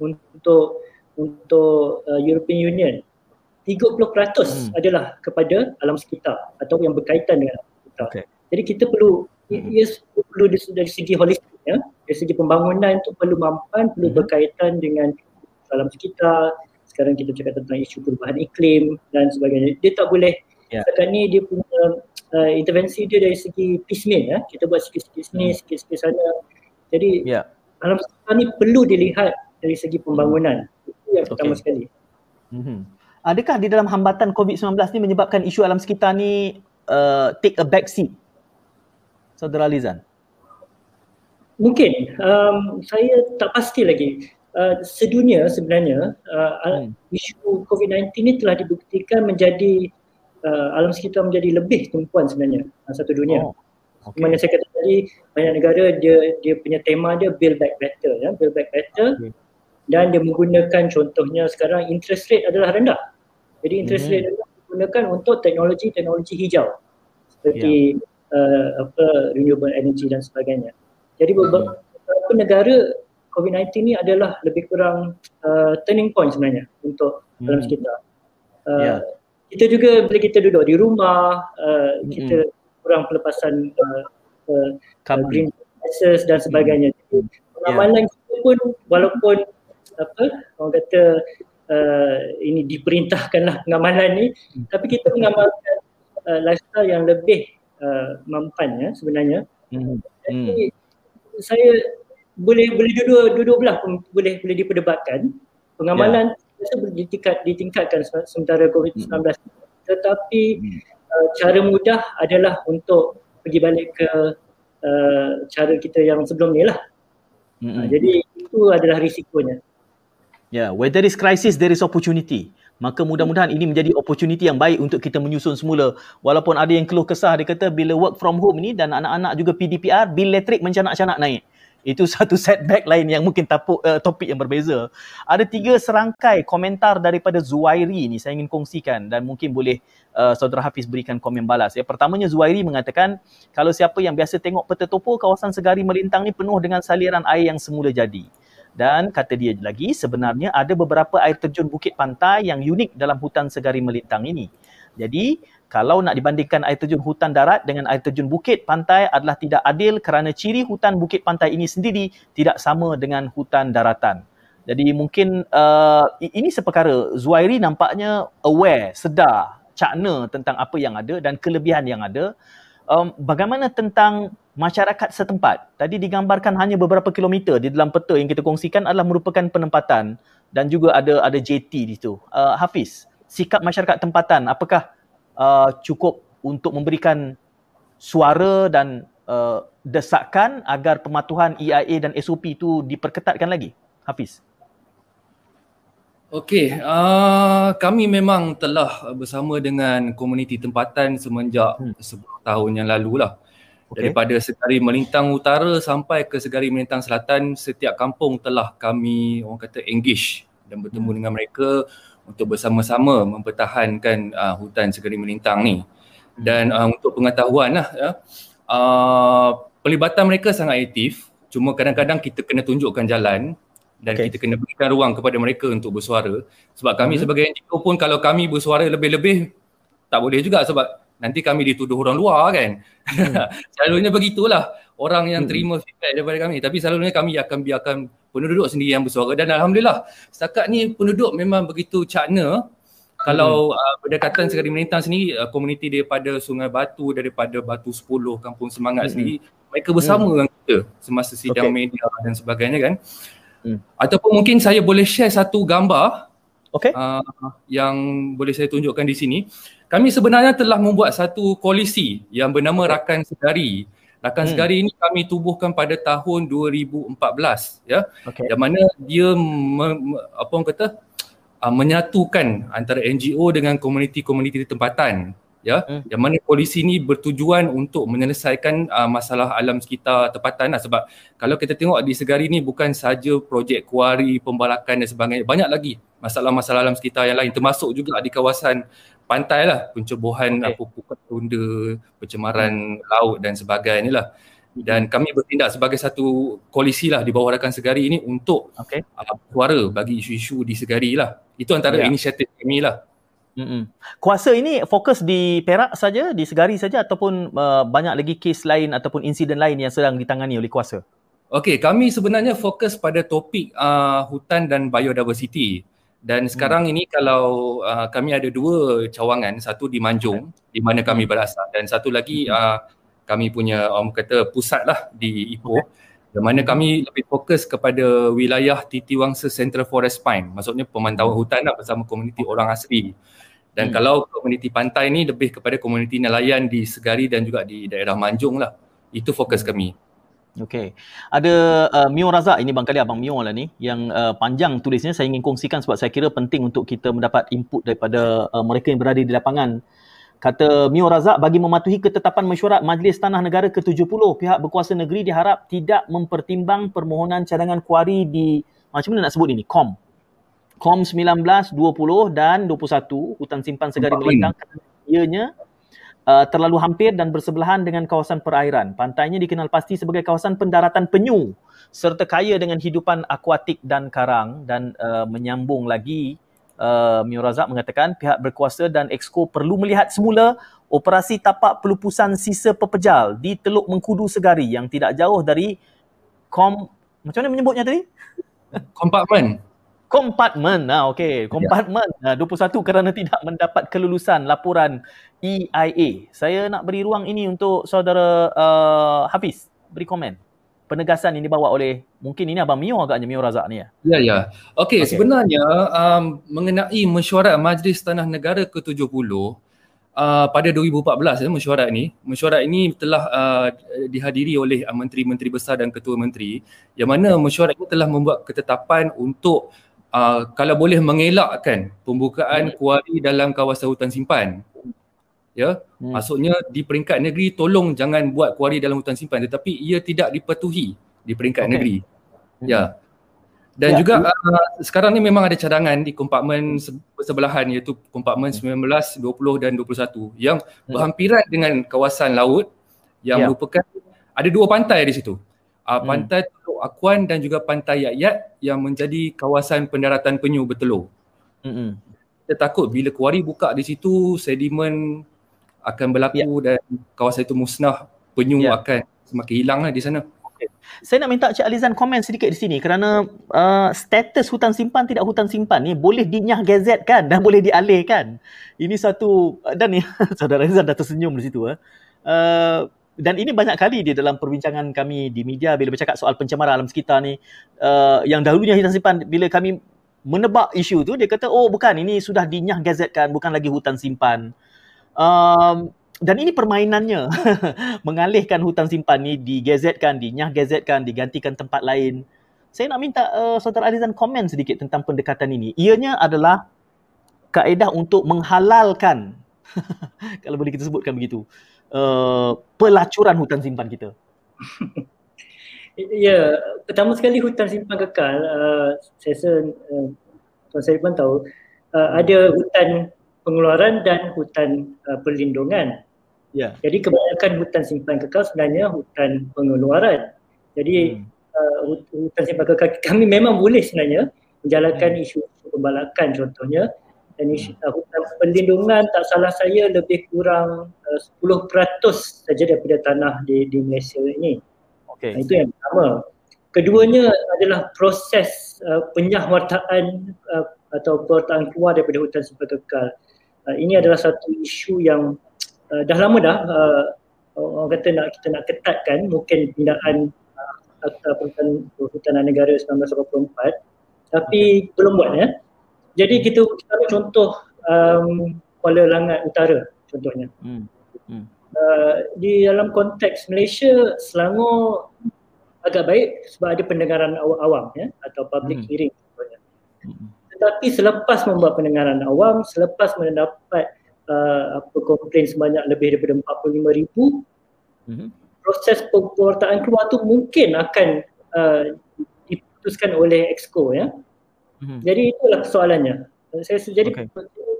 untuk untuk uh, European Union 30% hmm. adalah kepada alam sekitar atau yang berkaitan dengan alam sekitar. Okay. Jadi kita perlu hmm. yes, perlu dari, dari segi holistik ya, dari segi pembangunan itu perlu mampan, perlu hmm. berkaitan dengan alam sekitar. Sekarang kita cakap tentang isu perubahan iklim dan sebagainya. Dia tak boleh yeah. sekarang ni dia punya uh, intervensi dia dari segi piecemeal ya. Kita buat sikit-sikit sini, hmm. sikit-sikit sana. Jadi yeah. alam sekitar ni perlu dilihat dari segi pembangunan. Itu yang pertama okay. sekali. Mm-hmm adakah di dalam hambatan COVID-19 ni menyebabkan isu alam sekitar ni uh, take a back seat? Saudara Lizan. Mungkin. Um, saya tak pasti lagi. Uh, sedunia sebenarnya uh, hmm. isu COVID-19 ni telah dibuktikan menjadi uh, alam sekitar menjadi lebih tumpuan sebenarnya uh, satu dunia. Oh. Okay. Mana saya kata tadi banyak negara dia dia punya tema dia build back better ya, build back better. Okay dan dia menggunakan contohnya sekarang interest rate adalah rendah. Jadi interest rate rendah digunakan untuk teknologi-teknologi hijau seperti yeah. uh, apa renewable energy dan sebagainya. Jadi beberapa mm-hmm. negara COVID-19 ni adalah lebih kurang uh, turning point sebenarnya untuk mm-hmm. dalam sekitar. Uh, yeah. Kita juga bila kita duduk di rumah, uh, mm-hmm. kita kurang pelepasan uh, uh, green gases dan sebagainya. Mm-hmm. Jadi pengamalan yeah. kita pun walaupun apa orang kata uh, ini diperintahkanlah pengamalan ni hmm. tapi kita mengamalkan uh, lifestyle yang lebih uh, mampan ya sebenarnya hmm. jadi hmm. saya boleh boleh dua dua belah boleh boleh diperdebatkan pengamalan yeah. boleh ditingkat, ditingkatkan sementara COVID-19 hmm. tetapi hmm. uh, cara mudah adalah untuk pergi balik ke uh, cara kita yang sebelum ni lah hmm. uh, jadi itu adalah risikonya Yeah, where there is crisis, there is opportunity. Maka mudah-mudahan ini menjadi opportunity yang baik untuk kita menyusun semula. Walaupun ada yang keluh kesah, dia kata bila work from home ni dan anak-anak juga PDPR, bil elektrik mencanak-canak naik. Itu (laughs) satu setback lain yang mungkin tapuk, uh, topik yang berbeza. Ada tiga serangkai komentar daripada Zuairi ni saya ingin kongsikan dan mungkin boleh uh, saudara Hafiz berikan komen balas. Ya, pertamanya Zuairi mengatakan kalau siapa yang biasa tengok peta topo kawasan Segari Melintang ni penuh dengan saliran air yang semula jadi. Dan kata dia lagi, sebenarnya ada beberapa air terjun bukit pantai yang unik dalam hutan Segari Melintang ini. Jadi, kalau nak dibandingkan air terjun hutan darat dengan air terjun bukit pantai adalah tidak adil kerana ciri hutan bukit pantai ini sendiri tidak sama dengan hutan daratan. Jadi mungkin uh, ini seperkara Zuairi nampaknya aware, sedar, cakna tentang apa yang ada dan kelebihan yang ada. Um, bagaimana tentang masyarakat setempat. Tadi digambarkan hanya beberapa kilometer di dalam peta yang kita kongsikan adalah merupakan penempatan dan juga ada ada JT di situ. Uh, Hafiz, sikap masyarakat tempatan apakah uh, cukup untuk memberikan suara dan uh, desakan agar pematuhan EIA dan SOP itu diperketatkan lagi? Hafiz. Okey, uh, kami memang telah bersama dengan komuniti tempatan semenjak hmm. 10 tahun yang lalu lah. Okay. Daripada Segari Melintang Utara sampai ke Segari Melintang Selatan, setiap kampung telah kami orang kata engage dan bertemu hmm. dengan mereka untuk bersama-sama mempertahankan uh, hutan Segari Melintang ni. Hmm. Dan uh, untuk pengetahuan lah, ya, uh, pelibatan mereka sangat aktif. Cuma kadang-kadang kita kena tunjukkan jalan dan okay. kita kena berikan ruang kepada mereka untuk bersuara. Sebab kami hmm. sebagai NGO pun kalau kami bersuara lebih-lebih, tak boleh juga sebab nanti kami dituduh orang luar kan. Hmm. (laughs) selalunya begitulah orang yang hmm. terima feedback daripada kami. Tapi selalunya kami akan biarkan penduduk sendiri yang bersuara dan alhamdulillah setakat ni penduduk memang begitu cakna kalau hmm. uh, berdekatan Segari Melintang sendiri uh, komuniti daripada Sungai Batu daripada Batu 10 Kampung Semangat hmm. sendiri mereka bersama hmm. dengan kita semasa sidang okay. media dan sebagainya kan. Hmm. Ataupun mungkin saya boleh share satu gambar okay. uh, yang boleh saya tunjukkan di sini. Kami sebenarnya telah membuat satu koalisi yang bernama Rakan Segari. Rakan hmm. Segari ini kami tubuhkan pada tahun 2014 ya. Okay. Yang mana dia me, me, apa orang kata uh, menyatukan antara NGO dengan komuniti-komuniti tempatan ya hmm. yang mana polisi ni bertujuan untuk menyelesaikan uh, masalah alam sekitar tempatan lah. sebab kalau kita tengok di Segari ni bukan saja projek kuari pembalakan dan sebagainya banyak lagi masalah-masalah alam sekitar yang lain termasuk juga di kawasan pantai lah pencebuhan okay. apa pukul tunda pencemaran hmm. laut dan sebagainya lah dan kami bertindak sebagai satu koalisi lah di bawah rakan Segari ini untuk okay. uh, suara bagi isu-isu di Segari lah itu antara yeah. inisiatif kami lah Mm-mm. Kuasa ini fokus di Perak saja, di Segari saja ataupun uh, banyak lagi kes lain ataupun insiden lain yang sedang ditangani oleh kuasa? Okey, kami sebenarnya fokus pada topik uh, hutan dan biodiversity. Dan sekarang hmm. ini kalau uh, kami ada dua cawangan, satu di Manjung di mana kami berasal dan satu lagi hmm. uh, kami punya orang kata pusat lah di Ipoh. Okay di mana kami lebih fokus kepada wilayah Titiwangsa Central Forest Pine maksudnya pemantauan hutan lah bersama komuniti orang asli dan hmm. kalau komuniti pantai ni lebih kepada komuniti nelayan di Segari dan juga di daerah Manjung lah itu fokus hmm. kami Okey. Ada uh, Mio Razak ini bang kali abang Mio lah ni yang uh, panjang tulisnya saya ingin kongsikan sebab saya kira penting untuk kita mendapat input daripada uh, mereka yang berada di lapangan Kata Mio Razak, bagi mematuhi ketetapan mesyuarat Majlis Tanah Negara ke-70, pihak berkuasa negeri diharap tidak mempertimbang permohonan cadangan kuari di, macam mana nak sebut ini, KOM. KOM 19, 20 dan 21, Hutan Simpan Segari Melintang, ianya uh, terlalu hampir dan bersebelahan dengan kawasan perairan. Pantainya dikenal pasti sebagai kawasan pendaratan penyu serta kaya dengan hidupan akuatik dan karang dan uh, menyambung lagi uh, Mio Razak mengatakan pihak berkuasa dan Exco perlu melihat semula operasi tapak pelupusan sisa pepejal di Teluk Mengkudu Segari yang tidak jauh dari kom macam mana menyebutnya tadi? Kompartmen. Kompartmen. Ah okey, kompartmen ya. 21 kerana tidak mendapat kelulusan laporan EIA. Saya nak beri ruang ini untuk saudara uh, Hafiz beri komen penegasan yang dibawa oleh mungkin ini Abang Mio agaknya Mio Razak ni ya. Ya ya. Okey okay. sebenarnya um, mengenai mesyuarat Majlis Tanah Negara ke-70 uh, pada 2014 ya mesyuarat ini mesyuarat ini telah uh, dihadiri oleh uh, menteri-menteri besar dan ketua menteri yang mana mesyuarat ini telah membuat ketetapan untuk uh, kalau boleh mengelakkan pembukaan hmm. kuari dalam kawasan hutan simpan ya hmm. maksudnya di peringkat negeri tolong jangan buat kuari dalam hutan simpan tetapi ia tidak dipatuhi di peringkat okay. negeri hmm. ya dan ya. juga uh, sekarang ni memang ada cadangan di kompartmen sebelahan iaitu kompartmen hmm. 19 20 dan 21 yang hmm. berhampiran dengan kawasan laut yang ya. merupakan ada dua pantai di situ uh, pantai hmm. Teluk Akuan dan juga pantai Yat yang menjadi kawasan pendaratan penyu bertelur hmm. kita takut bila kuari buka di situ sedimen akan berlaku yeah. dan kawasan itu musnah, penyu yeah. akan semakin hilang lah di sana. Okay. Saya nak minta Cik Alizan komen sedikit di sini kerana uh, status hutan simpan tidak hutan simpan ni boleh dinyah gazet kan dan boleh dialihkan. Ini satu dan ni (laughs) saudara Alizan dah tersenyum di situ. Uh. Uh, dan ini banyak kali di dalam perbincangan kami di media bila bercakap soal pencemaran alam sekitar ni uh, yang dahulunya hutan simpan bila kami menebak isu tu dia kata oh bukan ini sudah dinyah gazetkan bukan lagi hutan simpan um, dan ini permainannya (laughs) mengalihkan hutan simpan ni digazetkan, dinyah gazetkan, digantikan tempat lain. Saya nak minta uh, saudara Alizan komen sedikit tentang pendekatan ini. Ianya adalah kaedah untuk menghalalkan (laughs) kalau boleh kita sebutkan begitu uh, pelacuran hutan simpan kita. (laughs) Ya, pertama sekali hutan simpan kekal, uh, saya rasa uh, Tuan Syarifan tahu, uh, ada hutan pengeluaran dan hutan uh, perlindungan. Yeah. Jadi kebanyakan hutan simpan kekal sebenarnya hutan pengeluaran. Jadi hmm. uh, hutan simpan kekal kami memang boleh sebenarnya menjalankan hmm. isu pembalakan contohnya dan uh, hutan perlindungan tak salah saya lebih kurang uh, 10% saja daripada tanah di, di Malaysia ini. Okay. Itu yang pertama. Keduanya adalah proses uh, penyahwataan uh, atau pewartaan keluar daripada hutan simpan kekal. Uh, ini adalah satu isu yang uh, dah lama dah uh, orang kata nak kita nak ketatkan mungkin pindaan uh, hutan, hutan negara 1984 tapi okay. belum buat ya. Jadi kita, kita ambil contoh um, Kuala Langat Utara contohnya. Hmm. Hmm. Uh, di dalam konteks Malaysia, Selangor agak baik sebab ada pendengaran awam ya atau public hmm. hearing contohnya. Hmm. Tetapi selepas membuat pendengaran awam, selepas mendapat uh, apa komplain sebanyak lebih daripada 45 ribu, hmm. proses pewartaan keluar tu mungkin akan uh, diputuskan oleh Exco ya. Hmm. Jadi itulah soalannya. Saya jadi okay.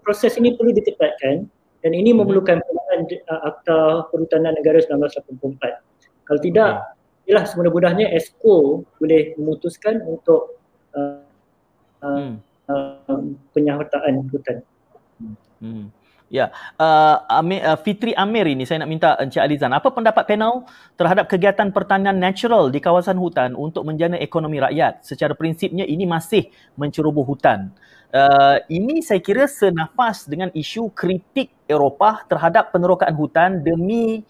proses ini perlu ditingkatkan dan ini hmm. memerlukan pilihan uh, Akta Perhutanan Negara 1984. Kalau tidak, okay. ialah semudah-mudahnya ESCO boleh memutuskan untuk uh, uh, hmm. uh, penyertaan hutan. Hmm. Ya, uh, Amir, uh, Fitri Amir ini saya nak minta Encik Alizan, apa pendapat panel terhadap kegiatan pertanian natural di kawasan hutan untuk menjana ekonomi rakyat? Secara prinsipnya ini masih menceroboh hutan. Uh, ini saya kira senafas dengan isu kritik Eropah terhadap penerokaan hutan demi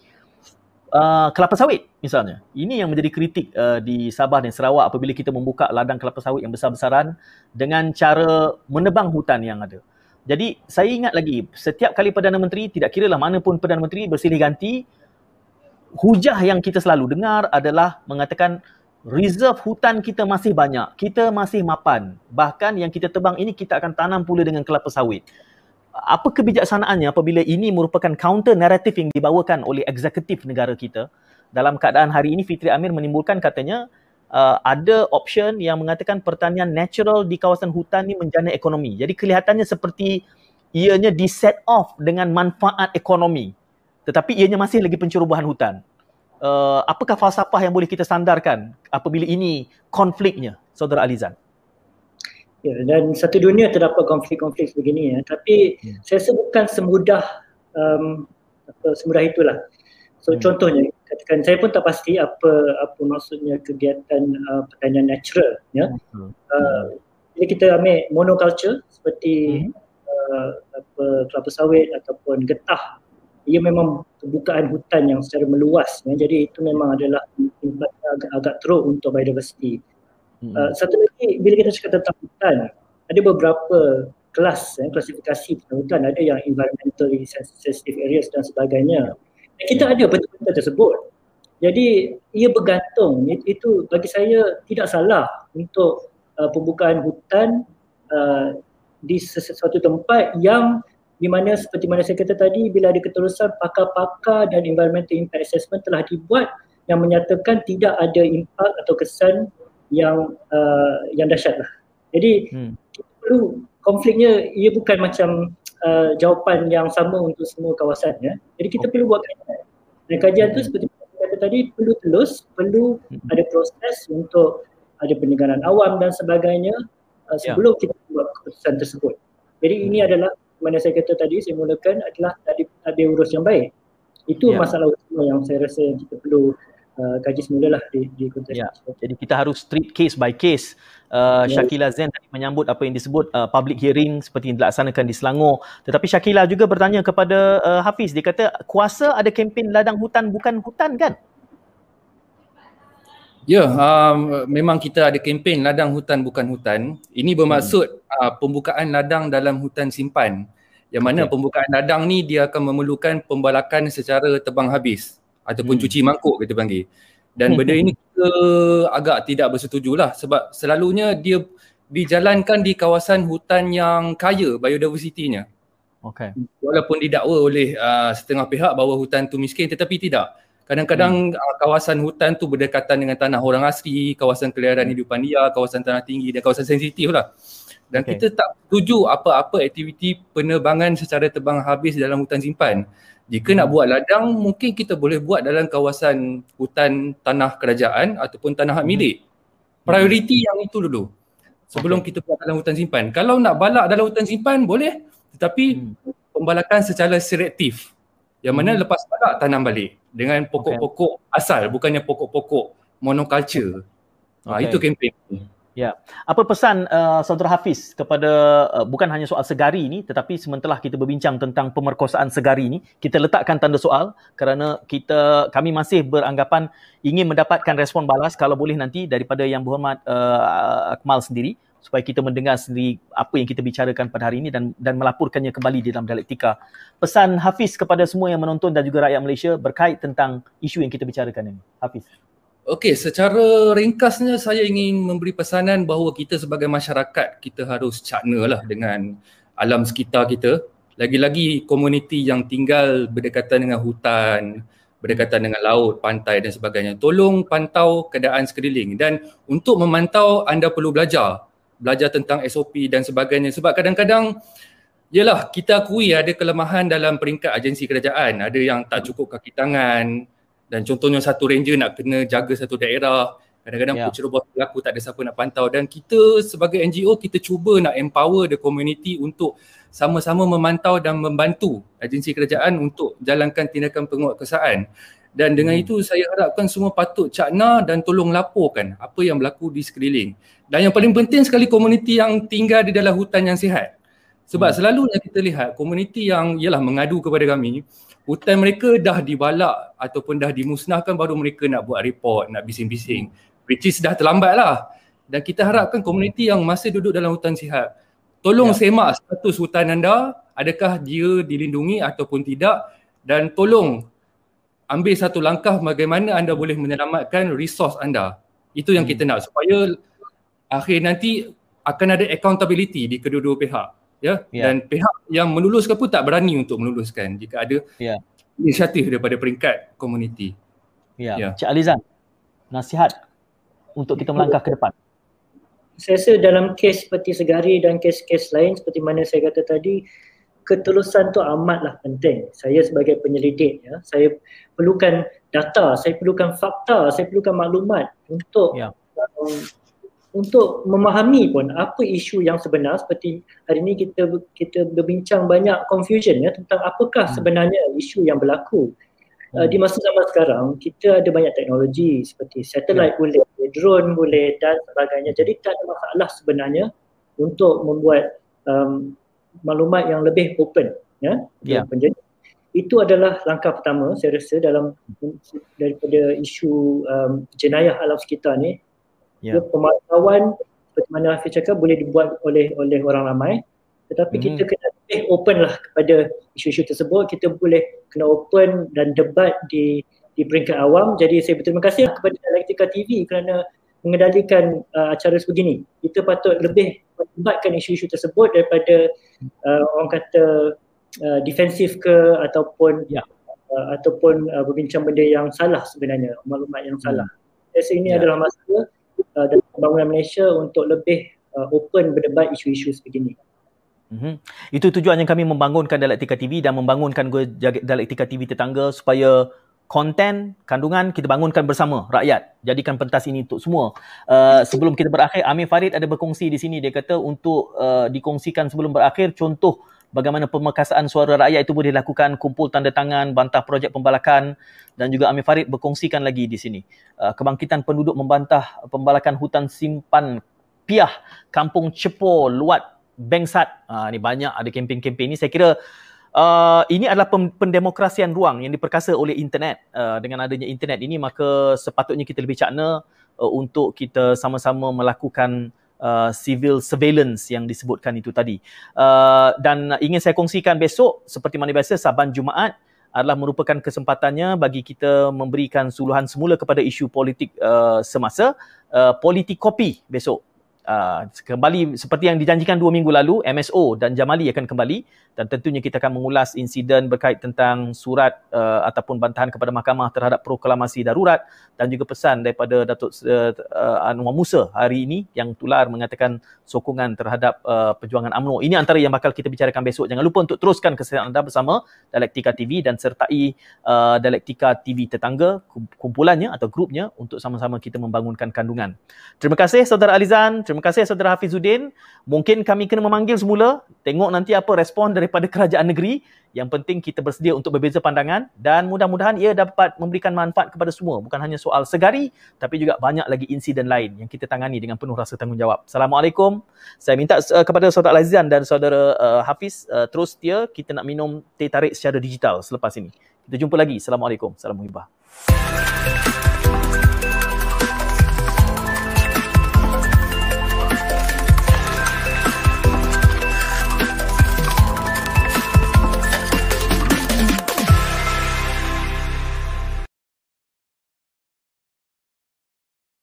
uh, kelapa sawit misalnya. Ini yang menjadi kritik uh, di Sabah dan Sarawak apabila kita membuka ladang kelapa sawit yang besar-besaran dengan cara menebang hutan yang ada. Jadi saya ingat lagi setiap kali Perdana Menteri tidak kira lah mana pun Perdana Menteri bersilih ganti hujah yang kita selalu dengar adalah mengatakan reserve hutan kita masih banyak. Kita masih mapan. Bahkan yang kita tebang ini kita akan tanam pula dengan kelapa sawit. Apa kebijaksanaannya apabila ini merupakan counter naratif yang dibawakan oleh eksekutif negara kita? Dalam keadaan hari ini Fitri Amir menimbulkan katanya uh, ada option yang mengatakan pertanian natural di kawasan hutan ni menjana ekonomi. Jadi kelihatannya seperti ianya di set off dengan manfaat ekonomi. Tetapi ianya masih lagi pencerobohan hutan uh, apakah falsafah yang boleh kita sandarkan apabila ini konfliknya, Saudara Alizan? Ya, dan satu dunia terdapat konflik-konflik begini ya. Tapi hmm. saya rasa bukan semudah um, semudah itulah. So hmm. contohnya, katakan saya pun tak pasti apa apa maksudnya kegiatan uh, pertanian natural ya. Hmm. Uh, jadi kita ambil monoculture seperti hmm. uh, apa kelapa sawit ataupun getah ia memang pembukaan hutan yang secara meluas ya. jadi itu memang adalah agak, agak teruk untuk biodiversity. Hmm. Uh, satu lagi bila kita cakap tentang hutan ada beberapa kelas ya, klasifikasi hutan ada yang environmentally sensitive areas dan sebagainya. Dan kita ada betul-betul tersebut. Jadi ia bergantung itu bagi saya tidak salah untuk uh, pembukaan hutan uh, di sesuatu tempat yang di mana seperti mana saya kata tadi bila ada keterusan pakar-pakar dan environmental impact assessment telah dibuat yang menyatakan tidak ada impak atau kesan yang uh, yang dahsyat lah. Jadi hmm. perlu konfliknya ia bukan macam uh, jawapan yang sama untuk semua kawasan ya. Jadi kita okay. perlu buat kajian. Dan kajian tu seperti kata tadi perlu telus, perlu hmm. ada proses untuk ada pendengaran awam dan sebagainya uh, ya. sebelum yeah. kita buat keputusan tersebut. Jadi hmm. ini adalah mana saya kata tadi saya mulakan adalah tadi ada urus yang baik. Itu ya. masalah utama yang saya rasa yang kita perlu uh, kaji semula lah di, di konteks ya. Jadi kita harus treat case by case. Uh, ya. Syakila Zen tadi menyambut apa yang disebut uh, public hearing seperti yang dilaksanakan di Selangor. Tetapi Syakila juga bertanya kepada uh, Hafiz. Dia kata kuasa ada kempen ladang hutan bukan hutan kan? Ya, um, memang kita ada kempen ladang hutan bukan hutan. Ini bermaksud hmm. uh, pembukaan ladang dalam hutan simpan. Yang mana okay. pembukaan ladang ni dia akan memerlukan pembalakan secara tebang habis ataupun hmm. cuci mangkuk kita panggil. Dan benda ini kita agak tidak bersetujulah sebab selalunya dia dijalankan di kawasan hutan yang kaya biodiversitinya. Okay. Walaupun didakwa oleh uh, setengah pihak bahawa hutan tu miskin tetapi tidak. Kadang-kadang hmm. uh, kawasan hutan tu berdekatan dengan tanah orang asli, kawasan keliaran hmm. hidupan liar, kawasan tanah tinggi dan kawasan sensitif lah. Dan okay. kita tak setuju apa-apa aktiviti penerbangan secara tebang habis dalam hutan simpan. Jika nak buat ladang, mungkin kita boleh buat dalam kawasan hutan tanah kerajaan ataupun tanah hak hmm. milik. Prioriti hmm. yang itu dulu. Sebelum okay. kita buat dalam hutan simpan. Kalau nak balak dalam hutan simpan, boleh. Tetapi hmm. pembalakan secara selektif. Yang mana hmm. lepas balak tanam balik dengan pokok-pokok okay. asal bukannya pokok-pokok monoculture. Okay. Ha, itu kempen. Ya. Apa pesan uh, saudara Hafiz kepada uh, bukan hanya soal segari ini tetapi sementara kita berbincang tentang pemerkosaan segari ini, kita letakkan tanda soal kerana kita kami masih beranggapan ingin mendapatkan respon balas kalau boleh nanti daripada yang berhormat uh, Akmal sendiri supaya kita mendengar sendiri apa yang kita bicarakan pada hari ini dan dan melaporkannya kembali di dalam dialektika. Pesan Hafiz kepada semua yang menonton dan juga rakyat Malaysia berkait tentang isu yang kita bicarakan ini. Hafiz. Okey, secara ringkasnya saya ingin memberi pesanan bahawa kita sebagai masyarakat kita harus cakna lah dengan alam sekitar kita. Lagi-lagi komuniti yang tinggal berdekatan dengan hutan, berdekatan dengan laut, pantai dan sebagainya. Tolong pantau keadaan sekeliling dan untuk memantau anda perlu belajar. Belajar tentang SOP dan sebagainya sebab kadang-kadang Yalah, kita akui ada kelemahan dalam peringkat agensi kerajaan. Ada yang tak cukup kaki tangan, dan contohnya satu ranger nak kena jaga satu daerah kadang-kadang yeah. penceroboh berlaku tak ada siapa nak pantau dan kita sebagai NGO kita cuba nak empower the community untuk sama-sama memantau dan membantu agensi kerajaan untuk jalankan tindakan penguatkuasaan dan dengan hmm. itu saya harapkan semua patut cakna dan tolong laporkan apa yang berlaku di sekeliling dan yang paling penting sekali komuniti yang tinggal di dalam hutan yang sihat sebab hmm. selalunya kita lihat komuniti yang ialah mengadu kepada kami hutan mereka dah dibalak ataupun dah dimusnahkan baru mereka nak buat report, nak bising-bising. Which is dah terlambat lah. Dan kita harapkan komuniti yang masih duduk dalam hutan sihat, tolong ya. semak status hutan anda, adakah dia dilindungi ataupun tidak dan tolong ambil satu langkah bagaimana anda boleh menyelamatkan resource anda. Itu yang hmm. kita nak supaya akhir nanti akan ada accountability di kedua-dua pihak ya yeah. dan pihak yang meluluskan pun tak berani untuk meluluskan jika ada yeah. inisiatif daripada peringkat komuniti. Ya. Yeah. Cik Alizan, nasihat untuk kita melangkah ke depan. Saya rasa dalam kes seperti Segari dan kes-kes lain seperti mana saya kata tadi, ketulusan tu amatlah penting. Saya sebagai penyelidik ya, saya perlukan data, saya perlukan fakta, saya perlukan maklumat untuk yeah. um, untuk memahami pun apa isu yang sebenar seperti hari ini kita kita berbincang banyak confusion ya tentang apakah hmm. sebenarnya isu yang berlaku uh, hmm. di masa zaman sekarang kita ada banyak teknologi seperti satellite yeah. boleh drone boleh dan sebagainya jadi tak ada masalah sebenarnya untuk membuat um, maklumat yang lebih open ya yeah. penjajah itu adalah langkah pertama saya rasa dalam daripada isu um, jenayah alam sekitar ni yeah. pemantauan seperti mana Hafiz cakap boleh dibuat oleh oleh orang ramai tetapi hmm. kita kena lebih open lah kepada isu-isu tersebut kita boleh kena open dan debat di di peringkat awam jadi saya berterima kasih kepada Dialektika TV kerana mengendalikan uh, acara sebegini kita patut lebih mendebatkan isu-isu tersebut daripada uh, orang kata uh, defensif ke ataupun yeah. uh, ataupun uh, berbincang benda yang salah sebenarnya maklumat yang salah hmm. saya rasa ini yeah. adalah masa uh, dan pembangunan Malaysia untuk lebih uh, open berdebat isu-isu sebegini. Mm-hmm. Itu tujuan yang kami membangunkan Dialektika TV dan membangunkan Dialektika TV tetangga supaya konten, kandungan kita bangunkan bersama rakyat. Jadikan pentas ini untuk semua. Uh, sebelum kita berakhir, Amir Farid ada berkongsi di sini. Dia kata untuk uh, dikongsikan sebelum berakhir contoh bagaimana pemekasaan suara rakyat itu boleh dilakukan, kumpul tanda tangan, bantah projek pembalakan dan juga Amir Farid berkongsikan lagi di sini. Uh, kebangkitan penduduk membantah pembalakan hutan simpan piah Kampung Cepo, Luat, Bengsat. Uh, ni banyak ada kempen-kempen ni. Saya kira Uh, ini adalah pendemokrasian ruang yang diperkasa oleh internet. Uh, dengan adanya internet ini maka sepatutnya kita lebih cakna uh, untuk kita sama-sama melakukan uh, civil surveillance yang disebutkan itu tadi. Uh, dan ingin saya kongsikan besok seperti mana biasa Saban Jumaat adalah merupakan kesempatannya bagi kita memberikan suluhan semula kepada isu politik uh, semasa uh, politik kopi besok uh, kembali seperti yang dijanjikan dua minggu lalu MSO dan Jamali akan kembali dan tentunya kita akan mengulas insiden berkait tentang surat uh, ataupun bantahan kepada mahkamah terhadap proklamasi darurat dan juga pesan daripada Datuk uh, Anwar Musa hari ini yang tular mengatakan sokongan terhadap uh, perjuangan UMNO. Ini antara yang bakal kita bicarakan besok. Jangan lupa untuk teruskan kesihatan anda bersama Dialektika TV dan sertai uh, Dialektika TV tetangga kumpulannya atau grupnya untuk sama-sama kita membangunkan kandungan. Terima kasih saudara Alizan, terima kasih saudara Hafizuddin. Mungkin kami kena memanggil semula, tengok nanti apa respon dari daripada kerajaan negeri. Yang penting kita bersedia untuk berbeza pandangan dan mudah-mudahan ia dapat memberikan manfaat kepada semua. Bukan hanya soal segari tapi juga banyak lagi insiden lain yang kita tangani dengan penuh rasa tanggungjawab. Assalamualaikum. Saya minta uh, kepada saudara Lazizan dan saudara uh, Hafiz uh, terus setia kita nak minum teh tarik secara digital selepas ini. Kita jumpa lagi. Assalamualaikum. Salam muhibah.